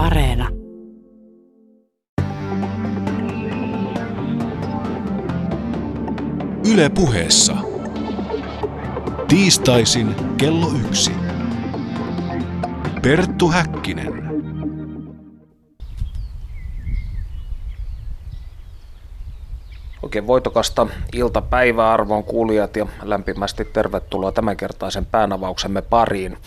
Areena. Yle puheessa. Tiistaisin kello yksi. Perttu Häkkinen. Oikein voitokasta iltapäivää arvon kuulijat ja lämpimästi tervetuloa tämänkertaisen päänavauksemme pariin.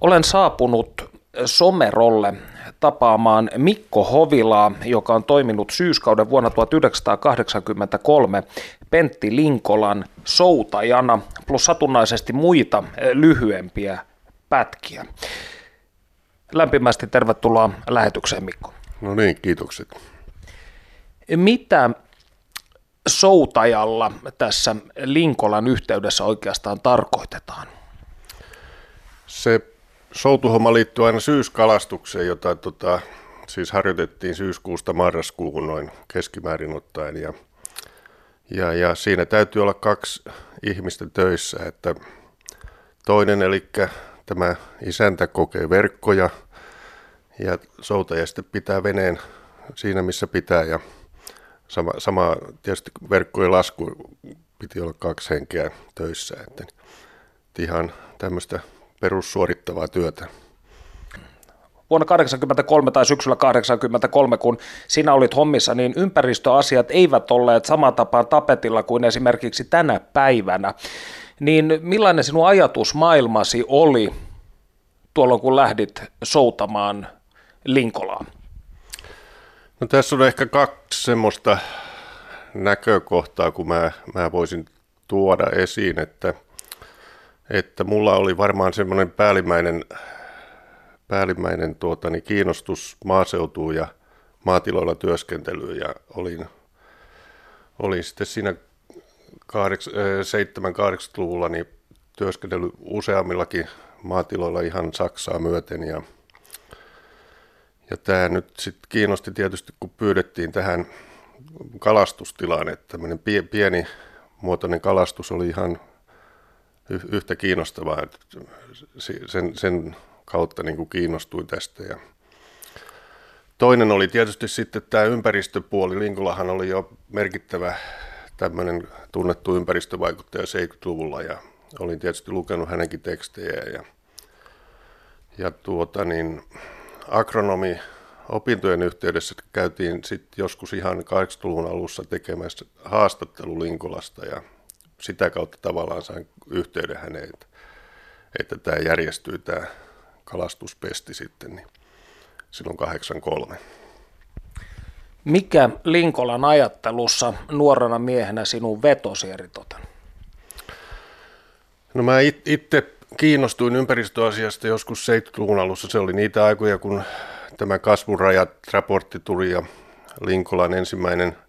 Olen saapunut Somerolle tapaamaan Mikko Hovilaa, joka on toiminut syyskauden vuonna 1983 Pentti Linkolan soutajana plus satunnaisesti muita lyhyempiä pätkiä. Lämpimästi tervetuloa lähetykseen Mikko. No niin, kiitokset. Mitä soutajalla tässä Linkolan yhteydessä oikeastaan tarkoitetaan? Se soutuhomma liittyy aina syyskalastukseen, jota tota, siis harjoitettiin syyskuusta marraskuuhun noin keskimäärin ottaen. Ja, ja, ja siinä täytyy olla kaksi ihmistä töissä, että toinen eli tämä isäntä kokee verkkoja ja soutaja sitten pitää veneen siinä missä pitää ja sama, sama tietysti verkkojen lasku piti olla kaksi henkeä töissä, että ihan tämmöistä perussuorittavaa työtä. Vuonna 1983 tai syksyllä 1983, kun sinä olit hommissa, niin ympäristöasiat eivät olleet saman tapaan tapetilla kuin esimerkiksi tänä päivänä. Niin millainen sinun ajatusmaailmasi oli tuolloin, kun lähdit soutamaan Linkolaa? No tässä on ehkä kaksi semmoista näkökohtaa, kun mä, mä voisin tuoda esiin, että – että mulla oli varmaan semmoinen päällimmäinen, päällimmäinen tuota, niin kiinnostus maaseutuun ja maatiloilla työskentelyyn ja olin, olin sitten siinä 7-80-luvulla niin työskentely useammillakin maatiloilla ihan Saksaa myöten ja, ja tämä nyt sitten kiinnosti tietysti, kun pyydettiin tähän kalastustilaan, että tämmöinen pieni muotoinen kalastus oli ihan yhtä kiinnostavaa. Sen, sen kautta niin kuin kiinnostuin tästä. Ja toinen oli tietysti sitten tämä ympäristöpuoli. Linkulahan oli jo merkittävä tämmöinen tunnettu ympäristövaikuttaja 70-luvulla ja olin tietysti lukenut hänenkin tekstejä ja, ja tuota niin, agronomi opintojen yhteydessä käytiin sitten joskus ihan 80-luvun alussa tekemässä haastattelu Linkolasta ja sitä kautta tavallaan sain yhteyden häneen, että, että tämä järjestyy tämä kalastuspesti sitten niin silloin 83. Mikä Linkolan ajattelussa nuorena miehenä sinun vetosi eritoten? No mä itse kiinnostuin ympäristöasiasta joskus 70-luvun alussa. Se oli niitä aikoja, kun tämä kasvurajat-raportti tuli ja Linkolan ensimmäinen –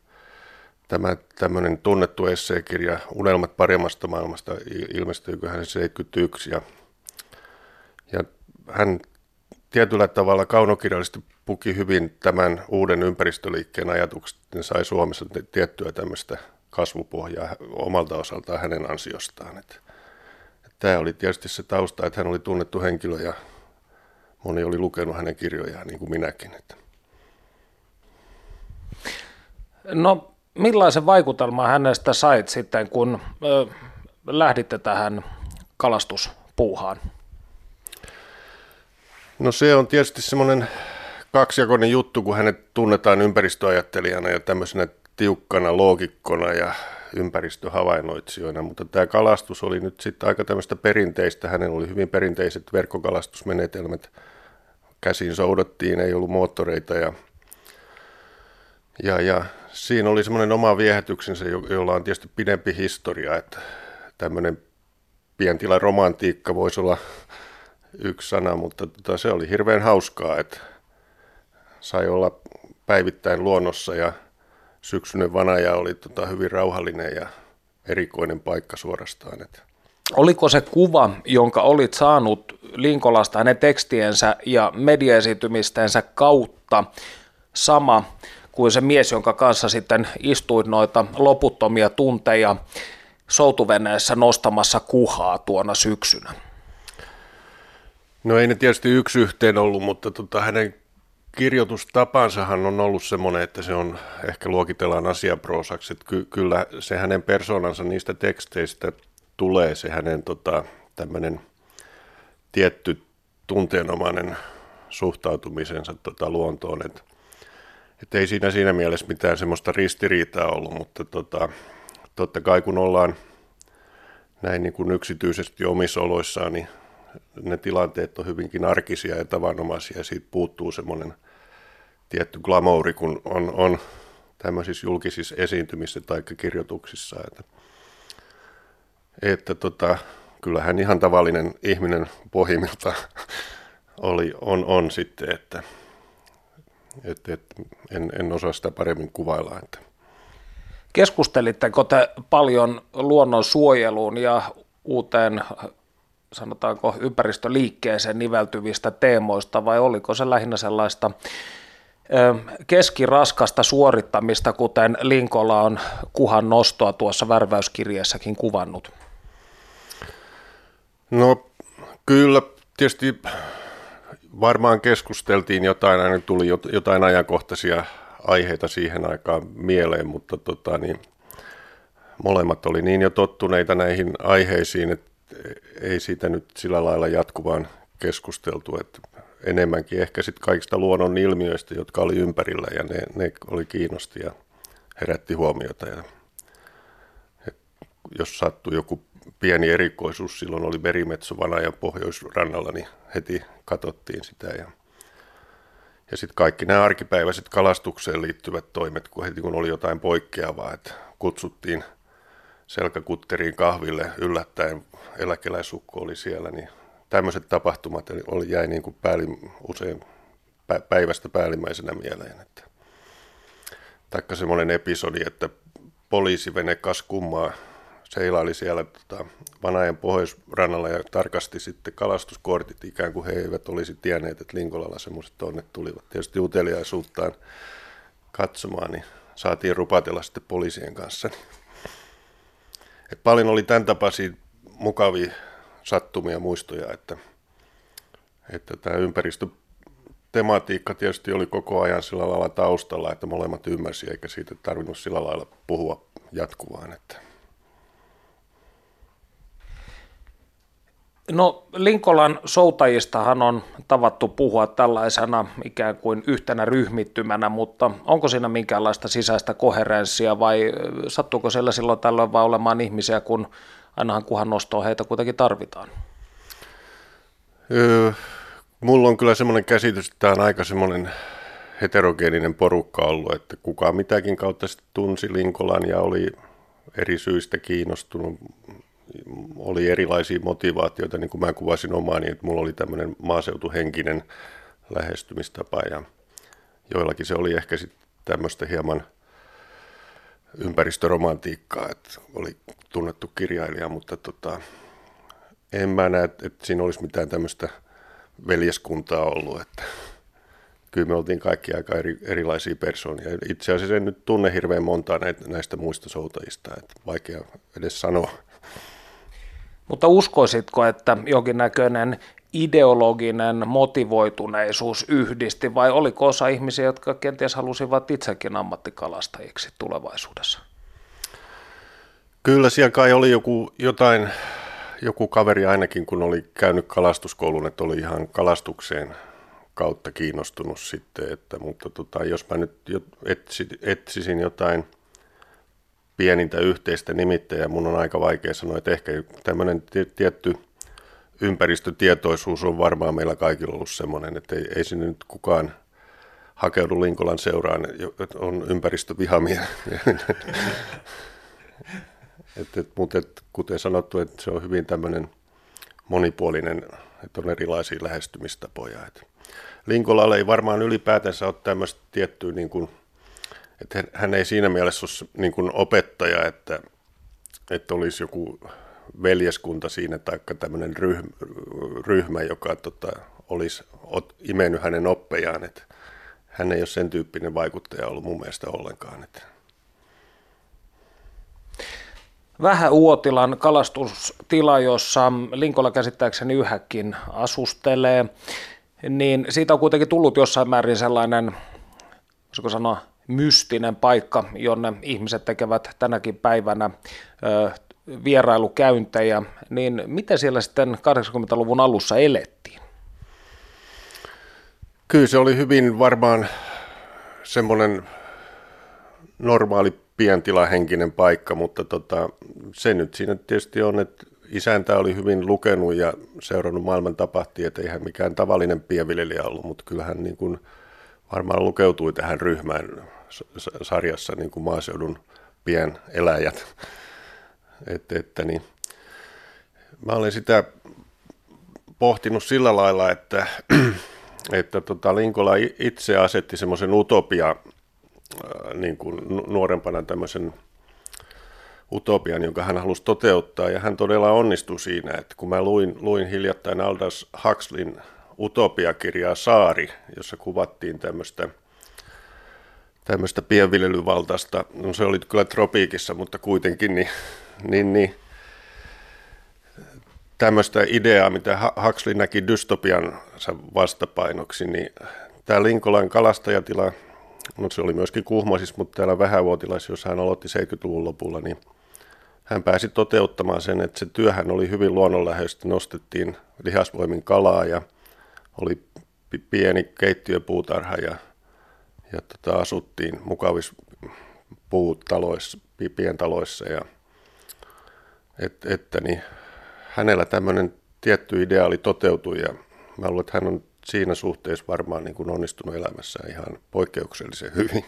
tämä tämmöinen tunnettu esseekirja Unelmat paremmasta maailmasta ilmestyykö hän 71 ja, ja hän tietyllä tavalla kaunokirjallisesti puki hyvin tämän uuden ympäristöliikkeen ajatukset, ne sai Suomessa tiettyä tämmöistä kasvupohjaa omalta osaltaan hänen ansiostaan. Että, että tämä oli tietysti se tausta, että hän oli tunnettu henkilö ja moni oli lukenut hänen kirjojaan niin kuin minäkin. Että. No millaisen vaikutelman hänestä sait sitten, kun ö, lähditte tähän kalastuspuuhaan? No se on tietysti semmoinen kaksijakoinen juttu, kun hänet tunnetaan ympäristöajattelijana ja tämmöisenä tiukkana loogikkona ja ympäristöhavainnoitsijoina, mutta tämä kalastus oli nyt sitten aika tämmöistä perinteistä. Hänellä oli hyvin perinteiset verkkokalastusmenetelmät. Käsin soudottiin, ei ollut moottoreita ja, ja, ja siinä oli semmoinen oma viehätyksensä, jolla on tietysti pidempi historia, että tämmöinen pientilan romantiikka voisi olla yksi sana, mutta tota, se oli hirveän hauskaa, että sai olla päivittäin luonnossa ja syksyinen vanaja oli tota, hyvin rauhallinen ja erikoinen paikka suorastaan. Että. Oliko se kuva, jonka olit saanut Linkolasta hänen tekstiensä ja mediaesitymistensä kautta sama kuin se mies, jonka kanssa sitten istuit noita loputtomia tunteja soutuveneessä nostamassa kuhaa tuona syksynä? No ei ne tietysti yksi yhteen ollut, mutta tota, hänen kirjoitustapansahan on ollut semmoinen, että se on ehkä luokitellaan asiaproosaksi, että ky- kyllä se hänen persoonansa niistä teksteistä tulee se hänen tota, tämmöinen tietty tunteenomainen suhtautumisensa tota, luontoon, että et ei siinä siinä mielessä mitään semmoista ristiriitaa ollut, mutta tota, totta kai kun ollaan näin niin kuin yksityisesti omissa oloissaan, niin ne tilanteet on hyvinkin arkisia ja tavanomaisia ja siitä puuttuu semmoinen tietty glamouri, kun on, on tämmöisissä julkisissa esiintymissä tai kirjoituksissa. Että, että tota, kyllähän ihan tavallinen ihminen pohjimmilta oli, on, on sitten, että, että, että en, en osaa sitä paremmin kuvailla. Että. Keskustelitteko te paljon luonnon suojeluun ja uuteen sanotaanko ympäristöliikkeeseen niveltyvistä teemoista vai oliko se lähinnä sellaista keskiraskasta suorittamista, kuten Linkola on kuhan nostoa tuossa värväyskirjeessäkin kuvannut? No kyllä, tietysti varmaan keskusteltiin jotain, aina tuli jotain ajankohtaisia aiheita siihen aikaan mieleen, mutta tota, niin, molemmat oli niin jo tottuneita näihin aiheisiin, että ei siitä nyt sillä lailla jatkuvaan keskusteltu, että enemmänkin ehkä sitten kaikista luonnon ilmiöistä, jotka oli ympärillä ja ne, ne oli kiinnosti ja herätti huomiota. Ja, jos sattui joku pieni erikoisuus, silloin oli merimetso ja pohjoisrannalla, niin heti katsottiin sitä. Ja, ja sitten kaikki nämä arkipäiväiset kalastukseen liittyvät toimet, kun heti kun oli jotain poikkeavaa, että kutsuttiin selkäkutteriin kahville yllättäen, eläkeläisukko oli siellä, niin tämmöiset tapahtumat oli, jäi niin kuin päällim, usein päivästä päällimmäisenä mieleen. Että, taikka semmoinen episodi, että poliisivene kas kummaa seilaili siellä tota, Vanajan pohjoisrannalla ja tarkasti sitten kalastuskortit, ikään kuin he eivät olisi tienneet, että Linkolalla semmoiset tonne tulivat. Tietysti uteliaisuuttaan katsomaan, niin saatiin rupatella sitten poliisien kanssa. Et paljon oli tämän tapaisia mukavia sattumia muistoja, että, että tämä ympäristötematiikka tietysti oli koko ajan sillä lailla taustalla, että molemmat ymmärsi, eikä siitä tarvinnut sillä lailla puhua jatkuvaan. Että. No Linkolan soutajistahan on tavattu puhua tällaisena ikään kuin yhtenä ryhmittymänä, mutta onko siinä minkäänlaista sisäistä koherenssia vai sattuuko siellä silloin tällöin vaan olemaan ihmisiä, kun ainahan kuhan nostoa heitä kuitenkin tarvitaan? Mulla on kyllä semmoinen käsitys, että tämä on aika semmoinen heterogeeninen porukka ollut, että kukaan mitäkin kautta tunsi Linkolan ja oli eri syistä kiinnostunut oli erilaisia motivaatioita, niin kuin mä kuvasin omaani, että mulla oli tämmöinen maaseutuhenkinen lähestymistapa ja joillakin se oli ehkä sitten tämmöistä hieman ympäristöromantiikkaa, että oli tunnettu kirjailija, mutta tota, en mä näe, että siinä olisi mitään tämmöistä veljeskuntaa ollut, että kyllä me oltiin kaikki aika eri, erilaisia persoonia. Itse asiassa en nyt tunne hirveän montaa näitä, näistä muista soutajista, että vaikea edes sanoa. Mutta uskoisitko, että jonkinnäköinen ideologinen motivoituneisuus yhdisti vai oliko osa ihmisiä, jotka kenties halusivat itsekin ammattikalastajiksi tulevaisuudessa? Kyllä siellä kai oli joku, jotain, joku kaveri ainakin, kun oli käynyt kalastuskoulun, että oli ihan kalastukseen kautta kiinnostunut sitten, että, mutta tota, jos mä nyt etsisin jotain – pienintä yhteistä nimittäjää. Mun on aika vaikea sanoa, että ehkä tämmöinen tietty ympäristötietoisuus on varmaan meillä kaikilla ollut semmoinen, että ei, ei sinne nyt kukaan hakeudu Linkolan seuraan, on ympäristövihamia. et, et, mutta et, kuten sanottu, että se on hyvin tämmöinen monipuolinen, että on erilaisia lähestymistapoja. Et Linkolalle ei varmaan ylipäätänsä ole tämmöistä tiettyä niin kuin että hän ei siinä mielessä ole niin kuin opettaja, että, että olisi joku veljeskunta siinä tai tämmöinen ryhmä, ryhmä joka tota, olisi imennyt hänen oppejaan. Että hän ei ole sen tyyppinen vaikuttaja ollut mun mielestä ollenkaan. Että. Vähän Uotilan kalastustila, jossa Linkola käsittääkseni yhäkin asustelee. niin siitä on kuitenkin tullut jossain määrin sellainen, voisiko sanoa, mystinen paikka, jonne ihmiset tekevät tänäkin päivänä vierailukäyntejä, niin miten siellä sitten 80-luvun alussa elettiin? Kyllä se oli hyvin varmaan semmoinen normaali pientilahenkinen paikka, mutta tota, se nyt siinä tietysti on, että isäntä oli hyvin lukenut ja seurannut maailman tapahtia, että eihän mikään tavallinen pienviljelijä ollut, mutta kyllähän niin kuin varmaan lukeutui tähän ryhmään sarjassa niin kuin maaseudun pieneläjät. että, että niin. Mä olen sitä pohtinut sillä lailla, että, että tota Linkola itse asetti semmoisen utopia niin kuin nuorempana tämmöisen utopian, jonka hän halusi toteuttaa, ja hän todella onnistui siinä, että kun mä luin, luin hiljattain Aldous Huxleyn utopiakirjaa Saari, jossa kuvattiin tämmöistä tämmöistä pienviljelyvaltaista, no se oli kyllä tropiikissa, mutta kuitenkin, niin, niin, niin tämmöistä ideaa, mitä Huxley näki dystopian vastapainoksi, niin tämä Linkolan kalastajatila, no se oli myöskin Kuhmoisissa, mutta täällä Vähävuotilais, jossa hän aloitti 70-luvun lopulla, niin hän pääsi toteuttamaan sen, että se työhän oli hyvin luonnonläheisesti, nostettiin lihasvoimin kalaa ja oli pieni keittiöpuutarha ja, ja tota, asuttiin mukavissa puutaloissa, pientaloissa ja et, että niin, hänellä tämmöinen tietty ideaali toteutui ja mä luulen, että hän on siinä suhteessa varmaan niin kuin onnistunut elämässään ihan poikkeuksellisen hyvin.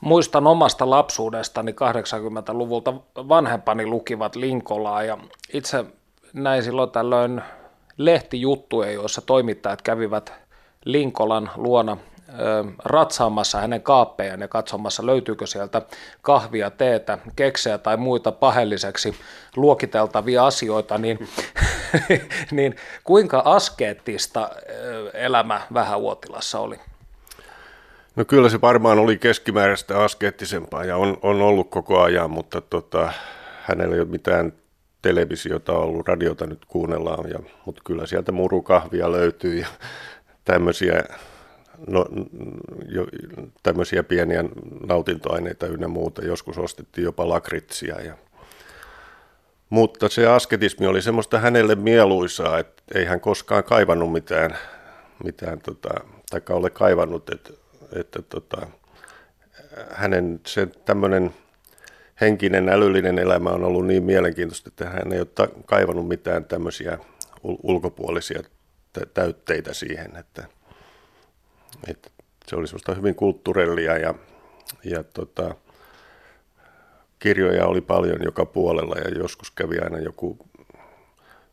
Muistan omasta lapsuudestani 80-luvulta vanhempani lukivat Linkolaa ja itse näin silloin tällöin lehtijuttuja, joissa toimittajat kävivät Linkolan luona ratsaamassa hänen kaappejaan ja katsomassa löytyykö sieltä kahvia, teetä, keksejä tai muita pahelliseksi luokiteltavia asioita, niin, niin kuinka askeettista elämä Vähävuotilassa oli? No kyllä se varmaan oli keskimääräistä askeettisempaa ja on, on ollut koko ajan, mutta tota, hänellä ei ole mitään televisiota ollut, radiota nyt kuunnellaan, ja, mutta kyllä sieltä murukahvia löytyy ja tämmöisiä, no, jo, tämmöisiä pieniä nautintoaineita ynnä muuta. Joskus ostettiin jopa lakritsia. Ja, mutta se asketismi oli semmoista hänelle mieluisaa, että ei hän koskaan kaivannut mitään, mitään tota, tai ole kaivannut, että että tota, hänen se tämmöinen henkinen, älyllinen elämä on ollut niin mielenkiintoista, että hän ei ole kaivannut mitään tämmöisiä ulkopuolisia täytteitä siihen, että, että se oli semmoista hyvin kulttuurellia ja, ja tota, kirjoja oli paljon joka puolella ja joskus kävi aina joku,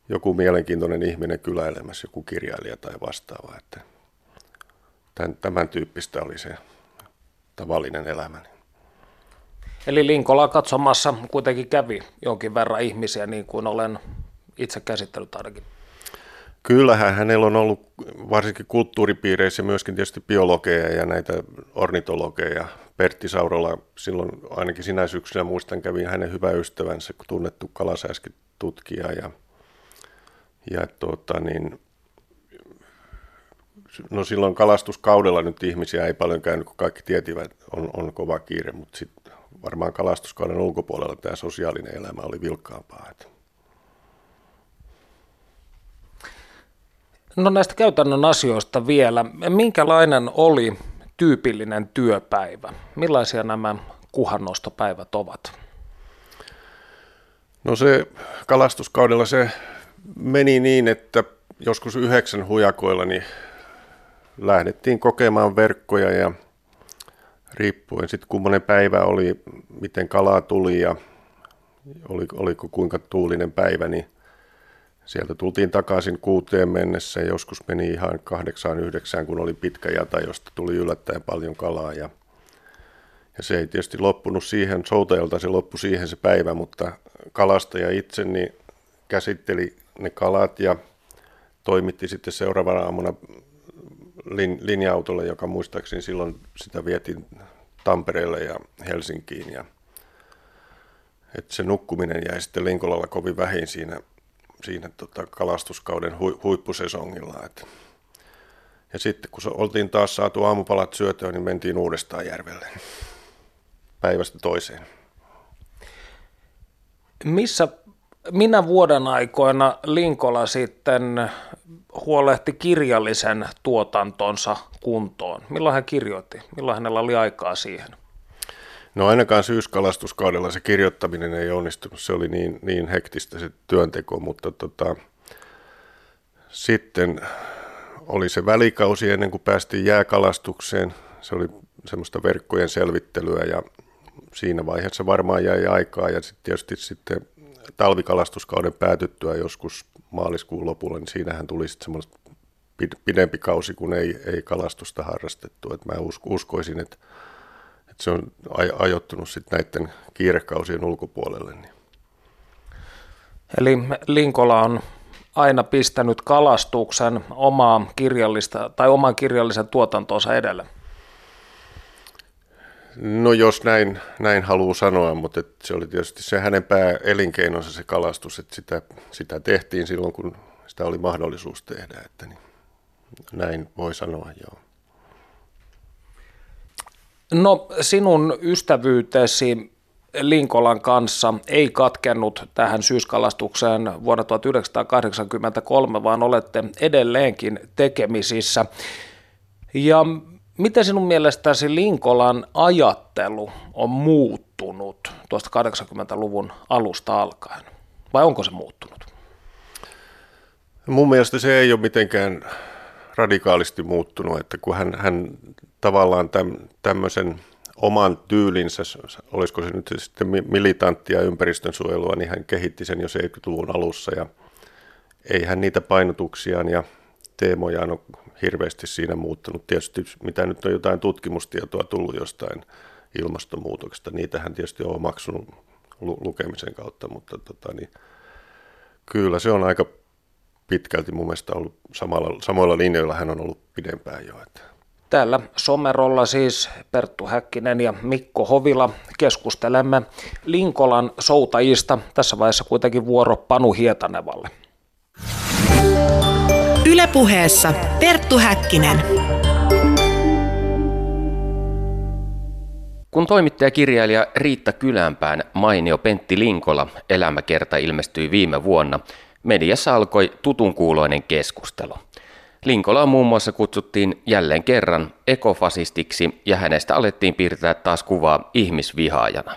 joku mielenkiintoinen ihminen kyläilemässä, joku kirjailija tai vastaava. Että tämän, tämän tyyppistä oli se tavallinen elämäni. Eli Linkola katsomassa kuitenkin kävi jonkin verran ihmisiä, niin kuin olen itse käsittänyt ainakin. Kyllähän hänellä on ollut varsinkin kulttuuripiireissä myöskin tietysti biologeja ja näitä ornitologeja. Pertti Saurola silloin ainakin sinä syksynä muistan kävi hänen hyvä ystävänsä, tunnettu kalasääskitutkija ja, ja tuota, niin, No silloin kalastuskaudella nyt ihmisiä ei paljon käynyt, kun kaikki tietivät, on, on kova kiire, mutta sitten varmaan kalastuskauden ulkopuolella tämä sosiaalinen elämä oli vilkkaampaa. No näistä käytännön asioista vielä. Minkälainen oli tyypillinen työpäivä? Millaisia nämä kuhannostopäivät ovat? No se kalastuskaudella se meni niin, että joskus yhdeksän hujakoilla niin lähdettiin kokemaan verkkoja ja riippuen sitten kummonen päivä oli, miten kalaa tuli ja oliko, oliko kuinka tuulinen päivä, niin sieltä tultiin takaisin kuuteen mennessä ja joskus meni ihan kahdeksaan yhdeksään, kun oli pitkä jata, josta tuli yllättäen paljon kalaa ja, ja se ei tietysti loppunut siihen, soutajalta se loppui siihen se päivä, mutta kalastaja itse niin käsitteli ne kalat ja toimitti sitten seuraavana aamuna lin, linja-autolla, joka muistaakseni silloin sitä vietiin Tampereelle ja Helsinkiin. Ja, että se nukkuminen jäi sitten Linkolalla kovin vähin siinä, siinä tota, kalastuskauden hu, huippusesongilla. Et. Ja sitten kun oltiin taas saatu aamupalat syötyä, niin mentiin uudestaan järvelle päivästä toiseen. Missä, minä vuoden aikoina Linkola sitten huolehti kirjallisen tuotantonsa kuntoon? Milloin hän kirjoitti? Milloin hänellä oli aikaa siihen? No ainakaan syyskalastuskaudella se kirjoittaminen ei onnistunut, se oli niin, niin hektistä se työnteko, mutta tota, sitten oli se välikausi ennen kuin päästiin jääkalastukseen, se oli semmoista verkkojen selvittelyä ja siinä vaiheessa varmaan jäi aikaa. Ja sitten tietysti sitten talvikalastuskauden päätyttyä joskus maaliskuun lopulla, niin siinähän tuli sitten semmoista pidempi kausi, kun ei, ei kalastusta harrastettu. Et mä uskoisin, että, että se on ajoittunut sitten näiden kiirekausien ulkopuolelle. Niin. Eli Linkola on aina pistänyt kalastuksen omaa kirjallista, tai oman kirjallisen tuotantonsa edelle? No jos näin, näin haluaa sanoa, mutta et se oli tietysti se hänen pääelinkeinonsa se kalastus, että sitä, sitä tehtiin silloin, kun sitä oli mahdollisuus tehdä, että niin, näin voi sanoa, joo. No sinun ystävyytesi Linkolan kanssa ei katkennut tähän syyskalastukseen vuonna 1983, vaan olette edelleenkin tekemisissä. Ja Miten sinun mielestäsi Linkolan ajattelu on muuttunut tuosta 80-luvun alusta alkaen? Vai onko se muuttunut? Mun mielestä se ei ole mitenkään radikaalisti muuttunut, että kun hän, hän tavallaan täm, tämmöisen oman tyylinsä, olisiko se nyt sitten militanttia ympäristönsuojelua, niin hän kehitti sen jo 70-luvun alussa ja ei hän niitä painotuksiaan ja teemojaan ole hirveästi siinä muuttunut. Tietysti mitä nyt on jotain tutkimustietoa tullut jostain ilmastonmuutoksesta, niitähän tietysti on omaksunut lukemisen kautta, mutta tota, niin, kyllä se on aika pitkälti mun mielestä ollut samalla, samoilla linjoilla hän on ollut pidempään jo. Että. Täällä Somerolla siis Perttu Häkkinen ja Mikko Hovila keskustelemme Linkolan soutajista. Tässä vaiheessa kuitenkin vuoro Panu Hietanevalle. Ylepuheessa Perttu Häkkinen. Kun toimittajakirjailija Riitta Kylänpään mainio Pentti Linkola elämäkerta ilmestyi viime vuonna, mediassa alkoi tutun kuuloinen keskustelu. Linkolaa muun muassa kutsuttiin jälleen kerran ekofasistiksi ja hänestä alettiin piirtää taas kuvaa ihmisvihaajana.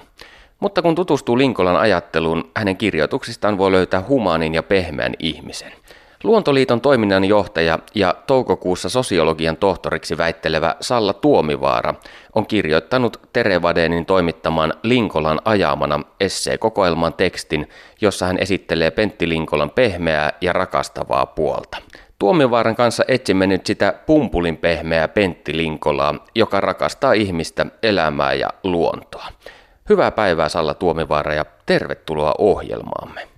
Mutta kun tutustuu Linkolan ajatteluun, hänen kirjoituksistaan voi löytää humaanin ja pehmeän ihmisen – Luontoliiton toiminnanjohtaja ja toukokuussa sosiologian tohtoriksi väittelevä Salla Tuomivaara on kirjoittanut Terevadenin toimittaman Linkolan ajamana esseekokoelman tekstin, jossa hän esittelee Pentti Linkolan pehmeää ja rakastavaa puolta. Tuomivaaran kanssa etsimme nyt sitä pumpulin pehmeää Pentti Linkolaa, joka rakastaa ihmistä, elämää ja luontoa. Hyvää päivää Salla Tuomivaara ja tervetuloa ohjelmaamme.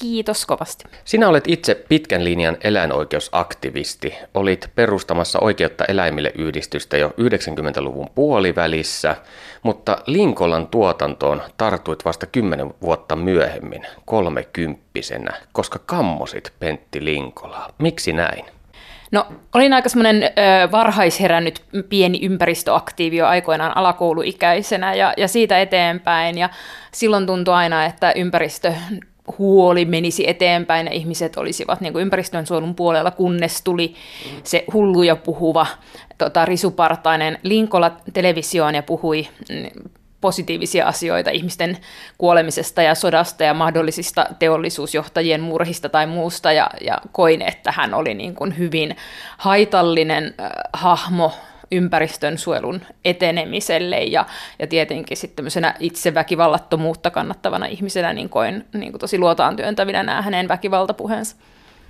Kiitos kovasti. Sinä olet itse pitkän linjan eläinoikeusaktivisti. Olit perustamassa Oikeutta eläimille yhdistystä jo 90-luvun puolivälissä, mutta Linkolan tuotantoon tartuit vasta 10 vuotta myöhemmin, kolmekymppisenä, koska kammosit Pentti Linkolaa. Miksi näin? No, olin aika semmoinen varhaisherännyt pieni ympäristöaktiivi jo aikoinaan alakouluikäisenä ja, ja siitä eteenpäin. Ja silloin tuntui aina, että ympäristö huoli menisi eteenpäin ja ihmiset olisivat niin ympäristönsuojelun puolella, kunnes tuli se hullu ja puhuva tota, risupartainen Linkola televisioon ja puhui mm, positiivisia asioita ihmisten kuolemisesta ja sodasta ja mahdollisista teollisuusjohtajien murhista tai muusta, ja, ja koin, että hän oli niin kuin hyvin haitallinen äh, hahmo ympäristön suojelun etenemiselle ja, ja tietenkin sitten tämmöisenä itse väkivallattomuutta kannattavana ihmisenä niin koin niin kuin tosi luotaan työntävinä nämä hänen väkivaltapuheensa.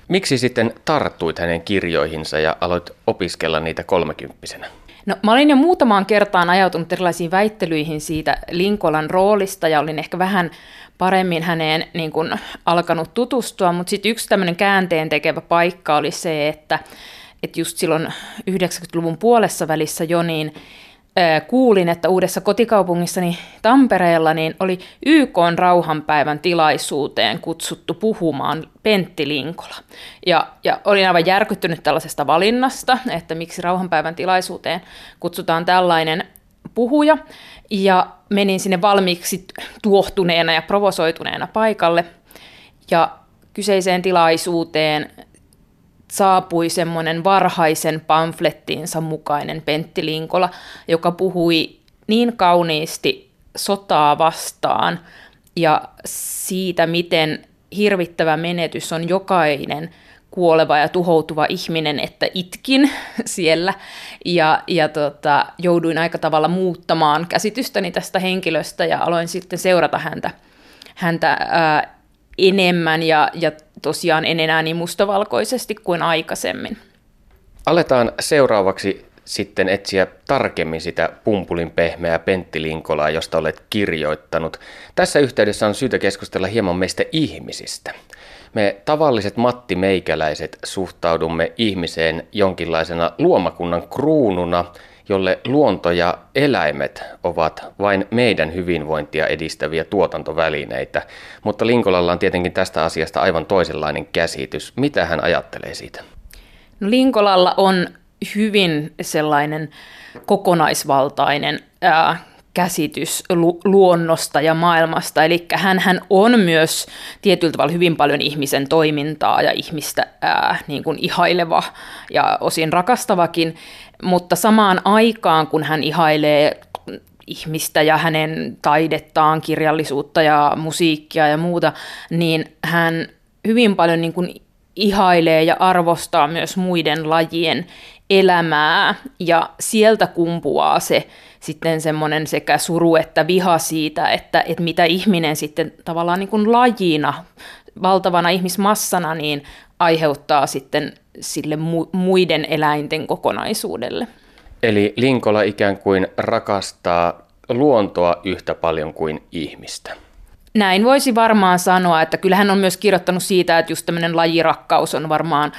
Miksi sitten tarttuit hänen kirjoihinsa ja aloit opiskella niitä kolmekymppisenä? No, mä olin jo muutamaan kertaan ajautunut erilaisiin väittelyihin siitä Linkolan roolista ja olin ehkä vähän paremmin häneen niin kuin, alkanut tutustua, mutta sitten yksi tämmöinen käänteen tekevä paikka oli se, että että just silloin 90-luvun puolessa välissä jo, niin kuulin, että uudessa kotikaupungissani Tampereella niin oli YK rauhanpäivän tilaisuuteen kutsuttu puhumaan Pentti Linkola. Ja, ja olin aivan järkyttynyt tällaisesta valinnasta, että miksi rauhanpäivän tilaisuuteen kutsutaan tällainen puhuja. Ja menin sinne valmiiksi tuohtuneena ja provosoituneena paikalle. Ja kyseiseen tilaisuuteen saapui semmoinen varhaisen pamflettiinsa mukainen Pentti Linkola, joka puhui niin kauniisti sotaa vastaan ja siitä, miten hirvittävä menetys on jokainen kuoleva ja tuhoutuva ihminen, että itkin siellä. Ja, ja tota, jouduin aika tavalla muuttamaan käsitystäni tästä henkilöstä ja aloin sitten seurata häntä, häntä ää, enemmän ja, ja tosiaan en enää niin mustavalkoisesti kuin aikaisemmin. Aletaan seuraavaksi sitten etsiä tarkemmin sitä pumpulin pehmeää Pentti Linkolaa, josta olet kirjoittanut. Tässä yhteydessä on syytä keskustella hieman meistä ihmisistä. Me tavalliset Matti Meikäläiset suhtaudumme ihmiseen jonkinlaisena luomakunnan kruununa, jolle luonto ja eläimet ovat vain meidän hyvinvointia edistäviä tuotantovälineitä. Mutta Linkolalla on tietenkin tästä asiasta aivan toisenlainen käsitys. Mitä hän ajattelee siitä? No Linkolalla on hyvin sellainen kokonaisvaltainen ää, käsitys lu- luonnosta ja maailmasta. Eli hän on myös tietyllä tavalla hyvin paljon ihmisen toimintaa ja ihmistä ää, niin kuin ihaileva ja osin rakastavakin, mutta samaan aikaan, kun hän ihailee ihmistä ja hänen taidettaan, kirjallisuutta ja musiikkia ja muuta, niin hän hyvin paljon niin kuin ihailee ja arvostaa myös muiden lajien elämää ja sieltä kumpuaa se sitten semmoinen sekä suru että viha siitä, että, että mitä ihminen sitten tavallaan niin kuin lajina, valtavana ihmismassana, niin aiheuttaa sitten sille mu- muiden eläinten kokonaisuudelle. Eli Linkola ikään kuin rakastaa luontoa yhtä paljon kuin ihmistä. Näin voisi varmaan sanoa, että kyllähän on myös kirjoittanut siitä, että just tämmöinen lajirakkaus on varmaan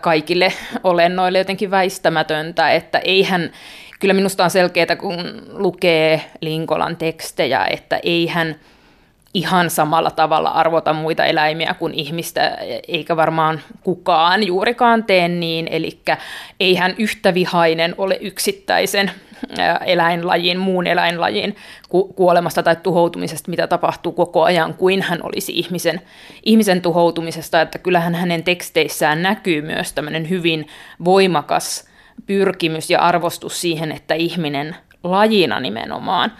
kaikille olennoille jotenkin väistämätöntä, että eihän, kyllä minusta on selkeää, kun lukee Linkolan tekstejä, että eihän ihan samalla tavalla arvota muita eläimiä kuin ihmistä, eikä varmaan kukaan juurikaan tee niin, eli eihän yhtä vihainen ole yksittäisen eläinlajin, muun eläinlajin kuolemasta tai tuhoutumisesta, mitä tapahtuu koko ajan, kuin hän olisi ihmisen, ihmisen tuhoutumisesta, että kyllähän hänen teksteissään näkyy myös tämmöinen hyvin voimakas pyrkimys ja arvostus siihen, että ihminen lajina nimenomaan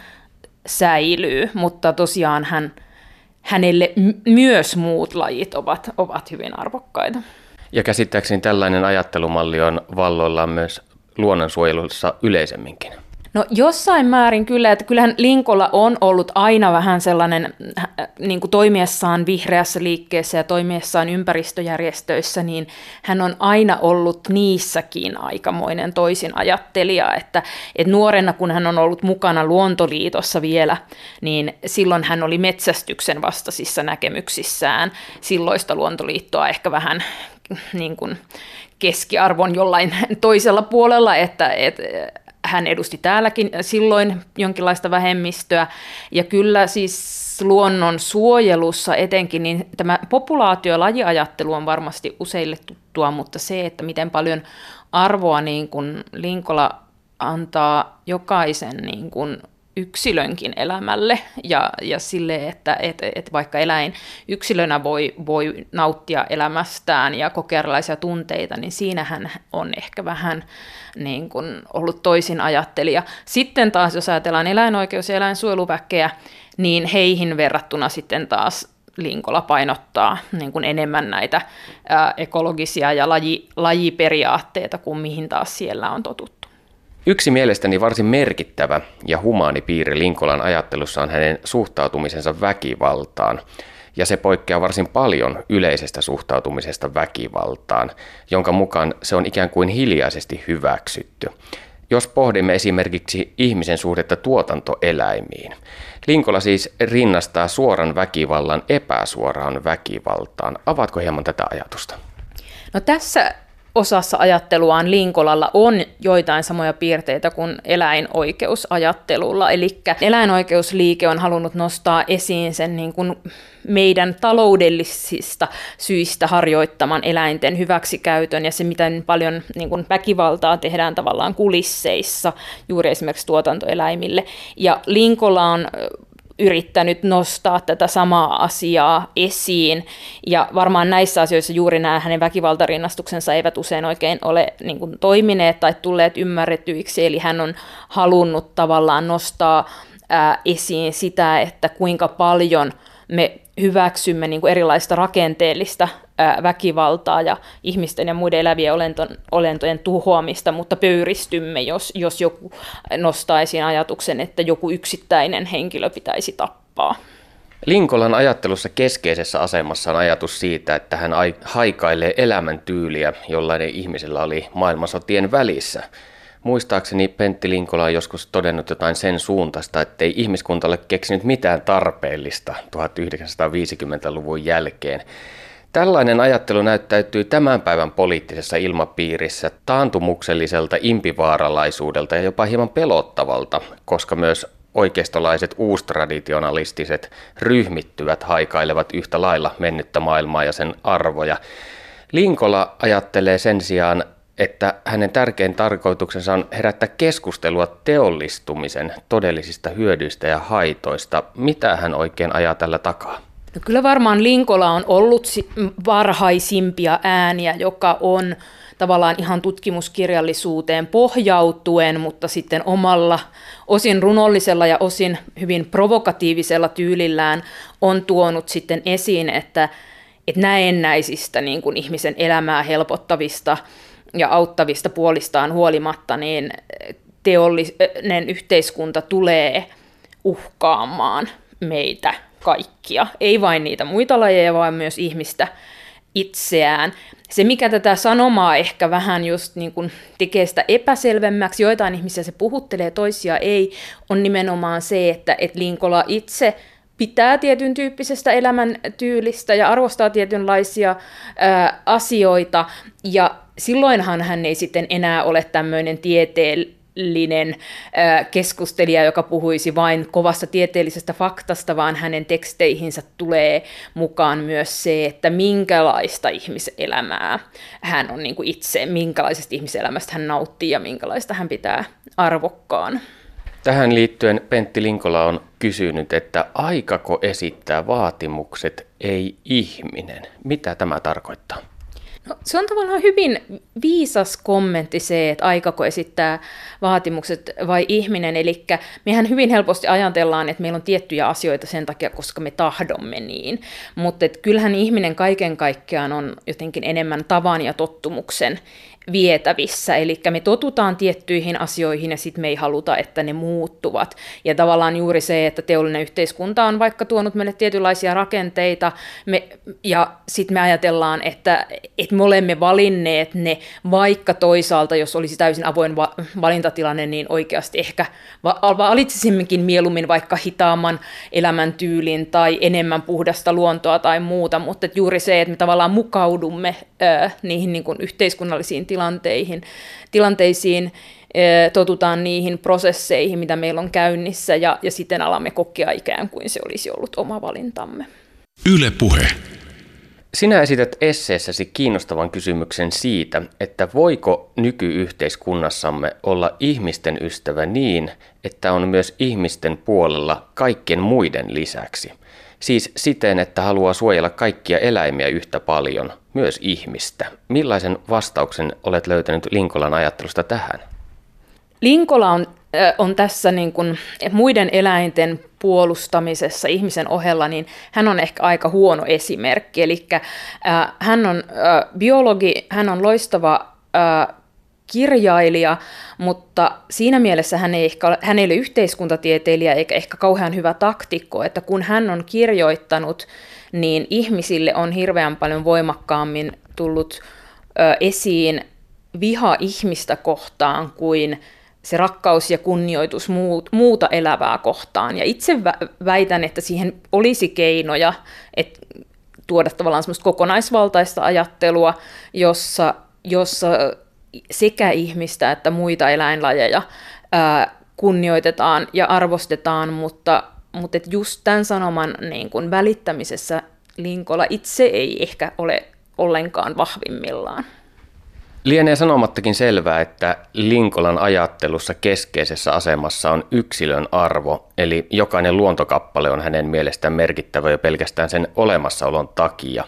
säilyy, mutta tosiaan hän, hänelle myös muut lajit ovat, ovat hyvin arvokkaita. Ja käsittääkseni tällainen ajattelumalli on valloillaan myös luonnonsuojelussa yleisemminkin. No jossain määrin kyllä, että kyllähän Linkolla on ollut aina vähän sellainen äh, niin kuin toimiessaan vihreässä liikkeessä ja toimiessaan ympäristöjärjestöissä, niin hän on aina ollut niissäkin aikamoinen toisin ajattelija, että, että nuorena kun hän on ollut mukana Luontoliitossa vielä, niin silloin hän oli metsästyksen vastaisissa näkemyksissään. Silloista Luontoliittoa ehkä vähän niin kuin keskiarvon jollain toisella puolella, että, että hän edusti täälläkin silloin jonkinlaista vähemmistöä. Ja kyllä siis luonnon suojelussa etenkin, niin tämä populaatio- ja lajiajattelu on varmasti useille tuttua, mutta se, että miten paljon arvoa niin kuin Linkola antaa jokaisen niin kuin yksilönkin elämälle ja, ja sille, että et, et vaikka eläin yksilönä voi, voi nauttia elämästään ja kokea erilaisia tunteita, niin siinähän on ehkä vähän niin kuin ollut toisin ajattelija. Sitten taas, jos ajatellaan eläinoikeus- ja eläinsuojeluväkeä, niin heihin verrattuna sitten taas Linkola painottaa niin kuin enemmän näitä ekologisia ja laji, lajiperiaatteita kuin mihin taas siellä on totuttu. Yksi mielestäni varsin merkittävä ja humaani piirre Linkolan ajattelussa on hänen suhtautumisensa väkivaltaan. Ja se poikkeaa varsin paljon yleisestä suhtautumisesta väkivaltaan, jonka mukaan se on ikään kuin hiljaisesti hyväksytty. Jos pohdimme esimerkiksi ihmisen suhdetta tuotantoeläimiin, Linkola siis rinnastaa suoran väkivallan epäsuoraan väkivaltaan. Avaatko hieman tätä ajatusta? No tässä osassa ajatteluaan Linkolalla on joitain samoja piirteitä kuin eläinoikeusajattelulla. Eli eläinoikeusliike on halunnut nostaa esiin sen niin kuin meidän taloudellisista syistä harjoittaman eläinten hyväksikäytön ja se, miten paljon niin kuin väkivaltaa tehdään tavallaan kulisseissa juuri esimerkiksi tuotantoeläimille. Ja Linkola on yrittänyt nostaa tätä samaa asiaa esiin. Ja varmaan näissä asioissa juuri nämä hänen väkivaltarinnastuksensa eivät usein oikein ole niin kuin, toimineet tai tulleet ymmärretyiksi. Eli hän on halunnut tavallaan nostaa ää, esiin sitä, että kuinka paljon me hyväksymme niin kuin erilaista rakenteellista väkivaltaa ja ihmisten ja muiden elävien olentojen tuhoamista, mutta pöyristymme, jos, jos joku nostaa esiin ajatuksen, että joku yksittäinen henkilö pitäisi tappaa. Linkolan ajattelussa keskeisessä asemassa on ajatus siitä, että hän haikailee elämäntyyliä, jollainen ihmisellä oli maailmansotien välissä. Muistaakseni Pentti Linkola on joskus todennut jotain sen suuntaista, ettei ihmiskunta ole keksinyt mitään tarpeellista 1950-luvun jälkeen. Tällainen ajattelu näyttäytyy tämän päivän poliittisessa ilmapiirissä taantumukselliselta impivaaralaisuudelta ja jopa hieman pelottavalta, koska myös oikeistolaiset uustraditionalistiset ryhmittyvät haikailevat yhtä lailla mennyttä maailmaa ja sen arvoja. Linkola ajattelee sen sijaan, että hänen tärkein tarkoituksensa on herättää keskustelua teollistumisen todellisista hyödyistä ja haitoista. Mitä hän oikein ajaa tällä takaa? No kyllä varmaan Linkola on ollut varhaisimpia ääniä, joka on tavallaan ihan tutkimuskirjallisuuteen pohjautuen, mutta sitten omalla osin runollisella ja osin hyvin provokatiivisella tyylillään on tuonut sitten esiin, että, että näennäisistä niin kuin ihmisen elämää helpottavista ja auttavista puolistaan huolimatta, niin teollinen yhteiskunta tulee uhkaamaan meitä kaikkia, ei vain niitä muita lajeja, vaan myös ihmistä itseään. Se, mikä tätä sanomaa ehkä vähän just niin kuin tekee sitä epäselvemmäksi, joitain ihmisiä se puhuttelee, toisia ei, on nimenomaan se, että et Linkola itse pitää tietyn tyyppisestä elämäntyylistä ja arvostaa tietynlaisia ää, asioita, ja silloinhan hän ei sitten enää ole tämmöinen tieteellinen linen keskustelija, joka puhuisi vain kovasta tieteellisestä faktasta, vaan hänen teksteihinsä tulee mukaan myös se, että minkälaista ihmiselämää hän on niin kuin itse, minkälaisesta ihmiselämästä hän nauttii ja minkälaista hän pitää arvokkaan. Tähän liittyen Pentti Linkola on kysynyt, että aikako esittää vaatimukset, ei ihminen. Mitä tämä tarkoittaa? No, se on tavallaan hyvin viisas kommentti se, että aikako esittää vaatimukset vai ihminen. Eli mehän hyvin helposti ajatellaan, että meillä on tiettyjä asioita sen takia, koska me tahdomme niin. Mutta kyllähän ihminen kaiken kaikkiaan on jotenkin enemmän tavan ja tottumuksen vietävissä, eli me totutaan tiettyihin asioihin ja sitten me ei haluta, että ne muuttuvat. Ja tavallaan juuri se, että teollinen yhteiskunta on vaikka tuonut meille tietynlaisia rakenteita, me, ja sitten me ajatellaan, että, että me olemme valinneet ne, vaikka toisaalta, jos olisi täysin avoin va- valintatilanne, niin oikeasti ehkä va- valitsisimmekin mieluummin vaikka hitaamman elämäntyylin tai enemmän puhdasta luontoa tai muuta, mutta juuri se, että me tavallaan mukaudumme ö, niihin niin kuin yhteiskunnallisiin tilanteihin, tilanteisiin, totutaan niihin prosesseihin, mitä meillä on käynnissä, ja, ja sitten alamme kokea ikään kuin se olisi ollut oma valintamme. Yle puhe. Sinä esität esseessäsi kiinnostavan kysymyksen siitä, että voiko nykyyhteiskunnassamme olla ihmisten ystävä niin, että on myös ihmisten puolella kaikkien muiden lisäksi. Siis siten, että haluaa suojella kaikkia eläimiä yhtä paljon, myös ihmistä. Millaisen vastauksen olet löytänyt Linkolan ajattelusta tähän? Linkola on, on tässä niin kuin muiden eläinten puolustamisessa ihmisen ohella, niin hän on ehkä aika huono esimerkki. Eli äh, hän on äh, biologi, hän on loistava äh, kirjailija, mutta siinä mielessä hän ei, ehkä, hän ei ole yhteiskuntatieteilijä eikä ehkä kauhean hyvä taktikko, että kun hän on kirjoittanut, niin ihmisille on hirveän paljon voimakkaammin tullut ö, esiin viha ihmistä kohtaan kuin se rakkaus ja kunnioitus muut, muuta elävää kohtaan. Ja itse väitän, että siihen olisi keinoja, että tuoda tavallaan semmoista kokonaisvaltaista ajattelua, jossa jossa sekä ihmistä että muita eläinlajeja ää, kunnioitetaan ja arvostetaan, mutta, mutta et just tämän sanoman niin kun välittämisessä Linkola itse ei ehkä ole ollenkaan vahvimmillaan. Lienee sanomattakin selvää, että Linkolan ajattelussa keskeisessä asemassa on yksilön arvo, eli jokainen luontokappale on hänen mielestään merkittävä jo pelkästään sen olemassaolon takia.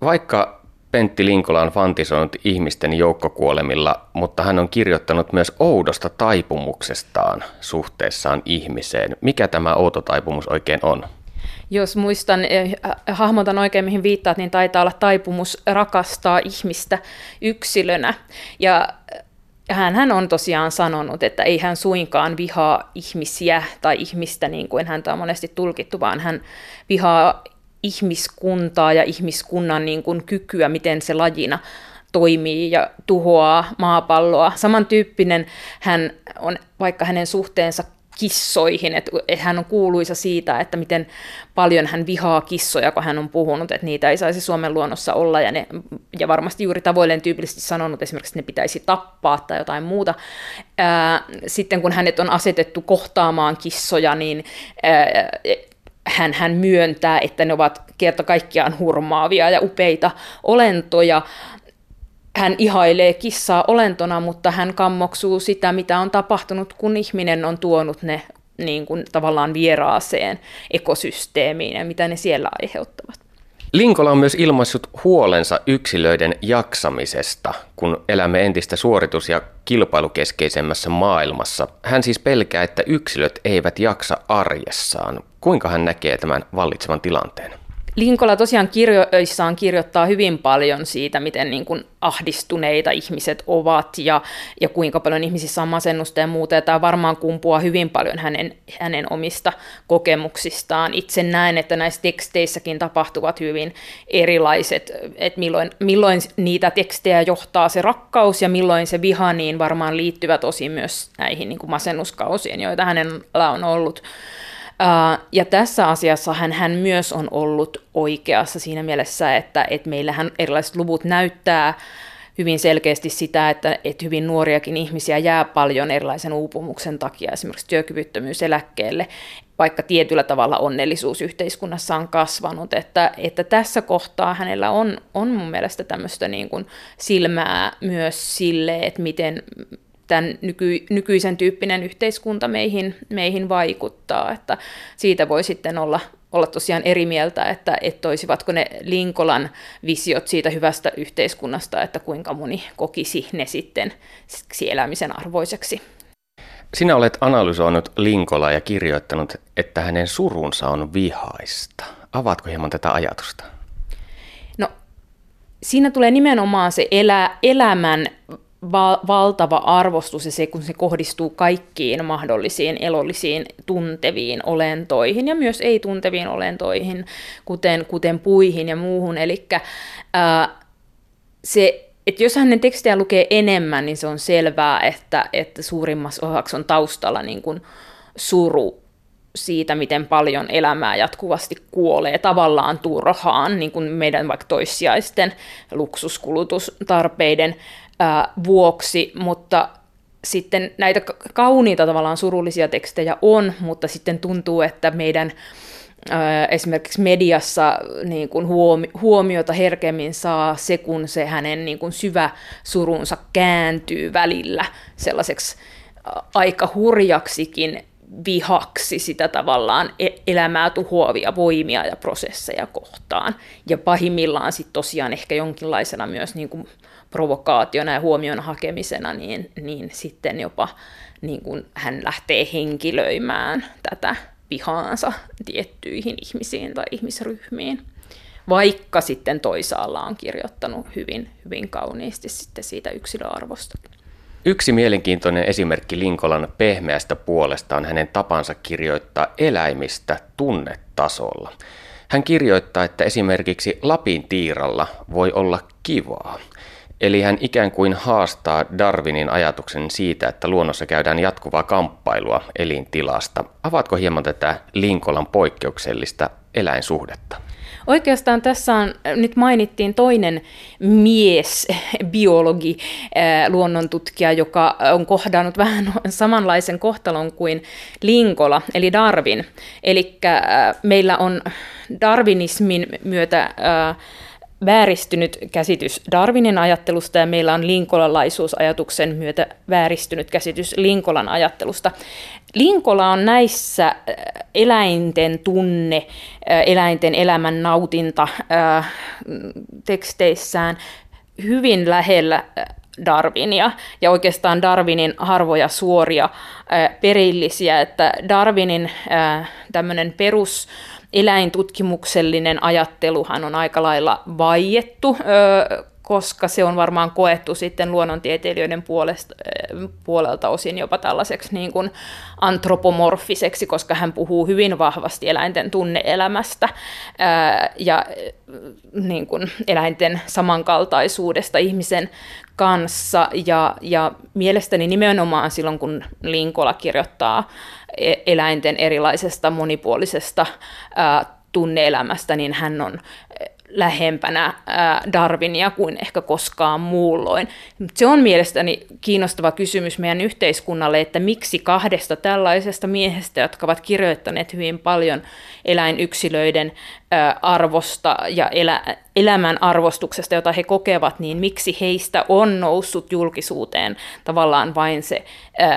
Vaikka Pentti Linkola on fantisoinut ihmisten joukkokuolemilla, mutta hän on kirjoittanut myös oudosta taipumuksestaan suhteessaan ihmiseen. Mikä tämä outo taipumus oikein on? jos muistan, eh, hahmotan oikein mihin viittaat, niin taitaa olla taipumus rakastaa ihmistä yksilönä. Ja hän on tosiaan sanonut, että ei hän suinkaan vihaa ihmisiä tai ihmistä niin kuin häntä on monesti tulkittu, vaan hän vihaa ihmiskuntaa ja ihmiskunnan niin kuin kykyä, miten se lajina toimii ja tuhoaa maapalloa. Samantyyppinen hän on, vaikka hänen suhteensa kissoihin, että hän on kuuluisa siitä, että miten paljon hän vihaa kissoja, kun hän on puhunut, että niitä ei saisi Suomen luonnossa olla, ja, ne, ja varmasti juuri tavoilleen tyypillisesti sanonut esimerkiksi, että ne pitäisi tappaa tai jotain muuta. Sitten kun hänet on asetettu kohtaamaan kissoja, niin hän, hän myöntää, että ne ovat kerta kaikkiaan hurmaavia ja upeita olentoja, hän ihailee kissaa olentona, mutta hän kammoksuu sitä, mitä on tapahtunut, kun ihminen on tuonut ne niin kuin, tavallaan vieraaseen ekosysteemiin ja mitä ne siellä aiheuttavat. Linkola on myös ilmaissut huolensa yksilöiden jaksamisesta, kun elämme entistä suoritus- ja kilpailukeskeisemmässä maailmassa. Hän siis pelkää, että yksilöt eivät jaksa arjessaan. Kuinka hän näkee tämän vallitsevan tilanteen? Linkola tosiaan kirjoissaan kirjoittaa hyvin paljon siitä, miten niin kuin ahdistuneita ihmiset ovat ja, ja kuinka paljon ihmisissä on masennusta ja muuta. Ja tämä varmaan kumpuaa hyvin paljon hänen, hänen omista kokemuksistaan. Itse näen, että näissä teksteissäkin tapahtuvat hyvin erilaiset, että milloin, milloin niitä tekstejä johtaa se rakkaus ja milloin se viha, niin varmaan liittyvät osin myös näihin niin kuin masennuskausiin, joita hänellä on ollut ja tässä asiassa hän, hän myös on ollut oikeassa siinä mielessä, että, että meillähän erilaiset luvut näyttää hyvin selkeästi sitä, että, että hyvin nuoriakin ihmisiä jää paljon erilaisen uupumuksen takia esimerkiksi työkyvyttömyyseläkkeelle, vaikka tietyllä tavalla onnellisuus yhteiskunnassa on kasvanut, että, että tässä kohtaa hänellä on, on mun mielestä tämmöistä niin kuin silmää myös sille, että miten, tämän nyky, nykyisen tyyppinen yhteiskunta meihin, meihin vaikuttaa. Että siitä voi sitten olla, olla tosiaan eri mieltä, että, että olisivatko ne Linkolan visiot siitä hyvästä yhteiskunnasta, että kuinka moni kokisi ne sitten elämisen arvoiseksi. Sinä olet analysoinut Linkola ja kirjoittanut, että hänen surunsa on vihaista. Avaatko hieman tätä ajatusta? No, siinä tulee nimenomaan se elä, elämän val- valtava arvostus ja se, kun se kohdistuu kaikkiin mahdollisiin elollisiin tunteviin olentoihin ja myös ei-tunteviin olentoihin, kuten, kuten puihin ja muuhun. Eli se, että jos hänen tekstejä lukee enemmän, niin se on selvää, että, että suurimmassa osaksi on taustalla niin kuin suru siitä, miten paljon elämää jatkuvasti kuolee tavallaan turhaan, niin kuin meidän vaikka toissijaisten luksuskulutustarpeiden vuoksi, mutta sitten näitä kauniita tavallaan surullisia tekstejä on, mutta sitten tuntuu, että meidän esimerkiksi mediassa niin kuin huomi, huomiota herkemmin saa se, kun se hänen niin kuin syvä surunsa kääntyy välillä sellaiseksi aika hurjaksikin vihaksi sitä tavallaan e-, elämää tuhoavia voimia ja prosesseja kohtaan. Ja pahimmillaan sitten tosiaan ehkä jonkinlaisena myös niin kuin provokaationa ja huomion hakemisena, niin, niin sitten jopa niin kuin hän lähtee henkilöimään tätä vihaansa tiettyihin ihmisiin tai ihmisryhmiin. Vaikka sitten toisaalla on kirjoittanut hyvin, hyvin kauniisti sitten siitä yksilöarvosta. Yksi mielenkiintoinen esimerkki Linkolan pehmeästä puolesta on hänen tapansa kirjoittaa eläimistä tunnetasolla. Hän kirjoittaa, että esimerkiksi Lapin tiiralla voi olla kivaa. Eli hän ikään kuin haastaa Darwinin ajatuksen siitä, että luonnossa käydään jatkuvaa kamppailua elintilasta. Avaatko hieman tätä Linkolan poikkeuksellista eläinsuhdetta? Oikeastaan tässä on, nyt mainittiin toinen mies, biologi, luonnontutkija, joka on kohdannut vähän samanlaisen kohtalon kuin Linkola, eli Darwin. Eli meillä on darwinismin myötä vääristynyt käsitys Darwinin ajattelusta ja meillä on linkolalaisuusajatuksen myötä vääristynyt käsitys Linkolan ajattelusta. Linkola on näissä äh, eläinten tunne, äh, eläinten elämän nautinta äh, teksteissään hyvin lähellä Darwinia ja oikeastaan Darwinin harvoja suoria perillisiä, että Darwinin tämmöinen perus eläintutkimuksellinen ajatteluhan on aika lailla vaiettu, koska se on varmaan koettu sitten luonnontieteilijöiden puolesta, puolelta osin jopa tällaiseksi niin kuin antropomorfiseksi, koska hän puhuu hyvin vahvasti eläinten tunneelämästä ja niin kuin eläinten samankaltaisuudesta ihmisen kanssa. Ja, ja mielestäni nimenomaan silloin, kun Linkola kirjoittaa eläinten erilaisesta monipuolisesta tunneelämästä, niin hän on lähempänä Darwinia kuin ehkä koskaan muulloin. Se on mielestäni kiinnostava kysymys meidän yhteiskunnalle, että miksi kahdesta tällaisesta miehestä, jotka ovat kirjoittaneet hyvin paljon eläinyksilöiden arvosta ja elä, elämän arvostuksesta, jota he kokevat, niin miksi heistä on noussut julkisuuteen tavallaan vain se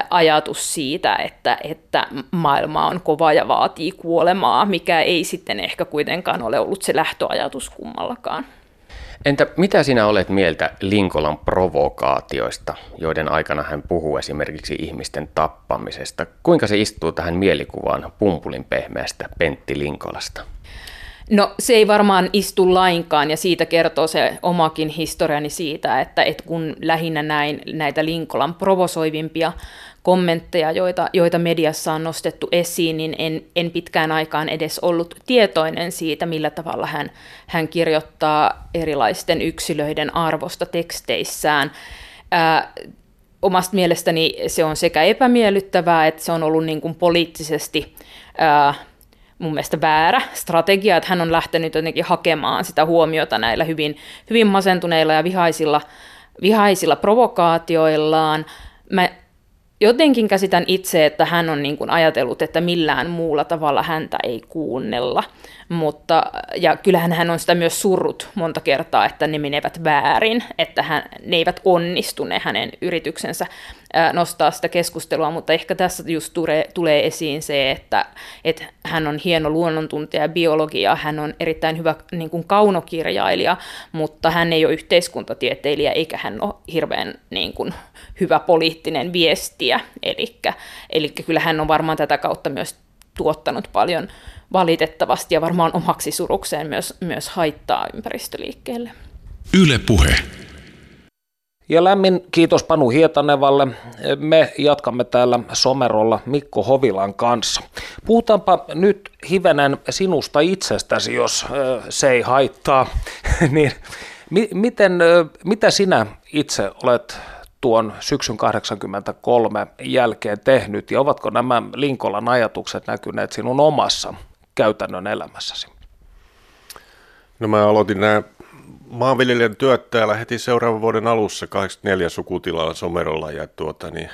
ajatus siitä, että, että maailma on kova ja vaatii kuolemaa, mikä ei sitten ehkä kuitenkaan ole ollut se lähtöajatus kummallakaan. Entä mitä sinä olet mieltä Linkolan provokaatioista, joiden aikana hän puhuu esimerkiksi ihmisten tappamisesta? Kuinka se istuu tähän mielikuvaan pumpulin pehmeästä Pentti Linkolasta? No se ei varmaan istu lainkaan ja siitä kertoo se omakin historiani siitä, että, että kun lähinnä näin näitä Linkolan provosoivimpia kommentteja, joita, joita mediassa on nostettu esiin, niin en, en pitkään aikaan edes ollut tietoinen siitä, millä tavalla hän, hän kirjoittaa erilaisten yksilöiden arvosta teksteissään. Ää, omasta mielestäni se on sekä epämiellyttävää, että se on ollut niin kuin poliittisesti ää, mun mielestä väärä strategia, että hän on lähtenyt jotenkin hakemaan sitä huomiota näillä hyvin, hyvin masentuneilla ja vihaisilla, vihaisilla provokaatioillaan. Mä jotenkin käsitän itse, että hän on niin kuin ajatellut, että millään muulla tavalla häntä ei kuunnella. Mutta, ja kyllähän hän on sitä myös surrut monta kertaa, että ne menevät väärin, että hän, ne eivät onnistu ne hänen yrityksensä nostaa sitä keskustelua, mutta ehkä tässä just tulee, tulee esiin se, että, että hän on hieno luonnontuntija ja biologia, hän on erittäin hyvä niin kuin kaunokirjailija, mutta hän ei ole yhteiskuntatieteilijä eikä hän ole hirveän niin kuin, hyvä poliittinen viestiä, eli kyllä hän on varmaan tätä kautta myös tuottanut paljon valitettavasti ja varmaan omaksi surukseen myös, myös haittaa ympäristöliikkeelle. Yle Puhe. Ja lämmin kiitos Panu Hietanevalle. Me jatkamme täällä Somerolla Mikko Hovilan kanssa. Puhutaanpa nyt hivenen sinusta itsestäsi, jos se ei haittaa. niin, miten, mitä sinä itse olet tuon syksyn 83 jälkeen tehnyt ja ovatko nämä Linkolan ajatukset näkyneet sinun omassa käytännön elämässäsi? No mä aloitin nämä maanviljelijän työt täällä heti seuraavan vuoden alussa 84 sukutilalla Somerolla ja tuota, niin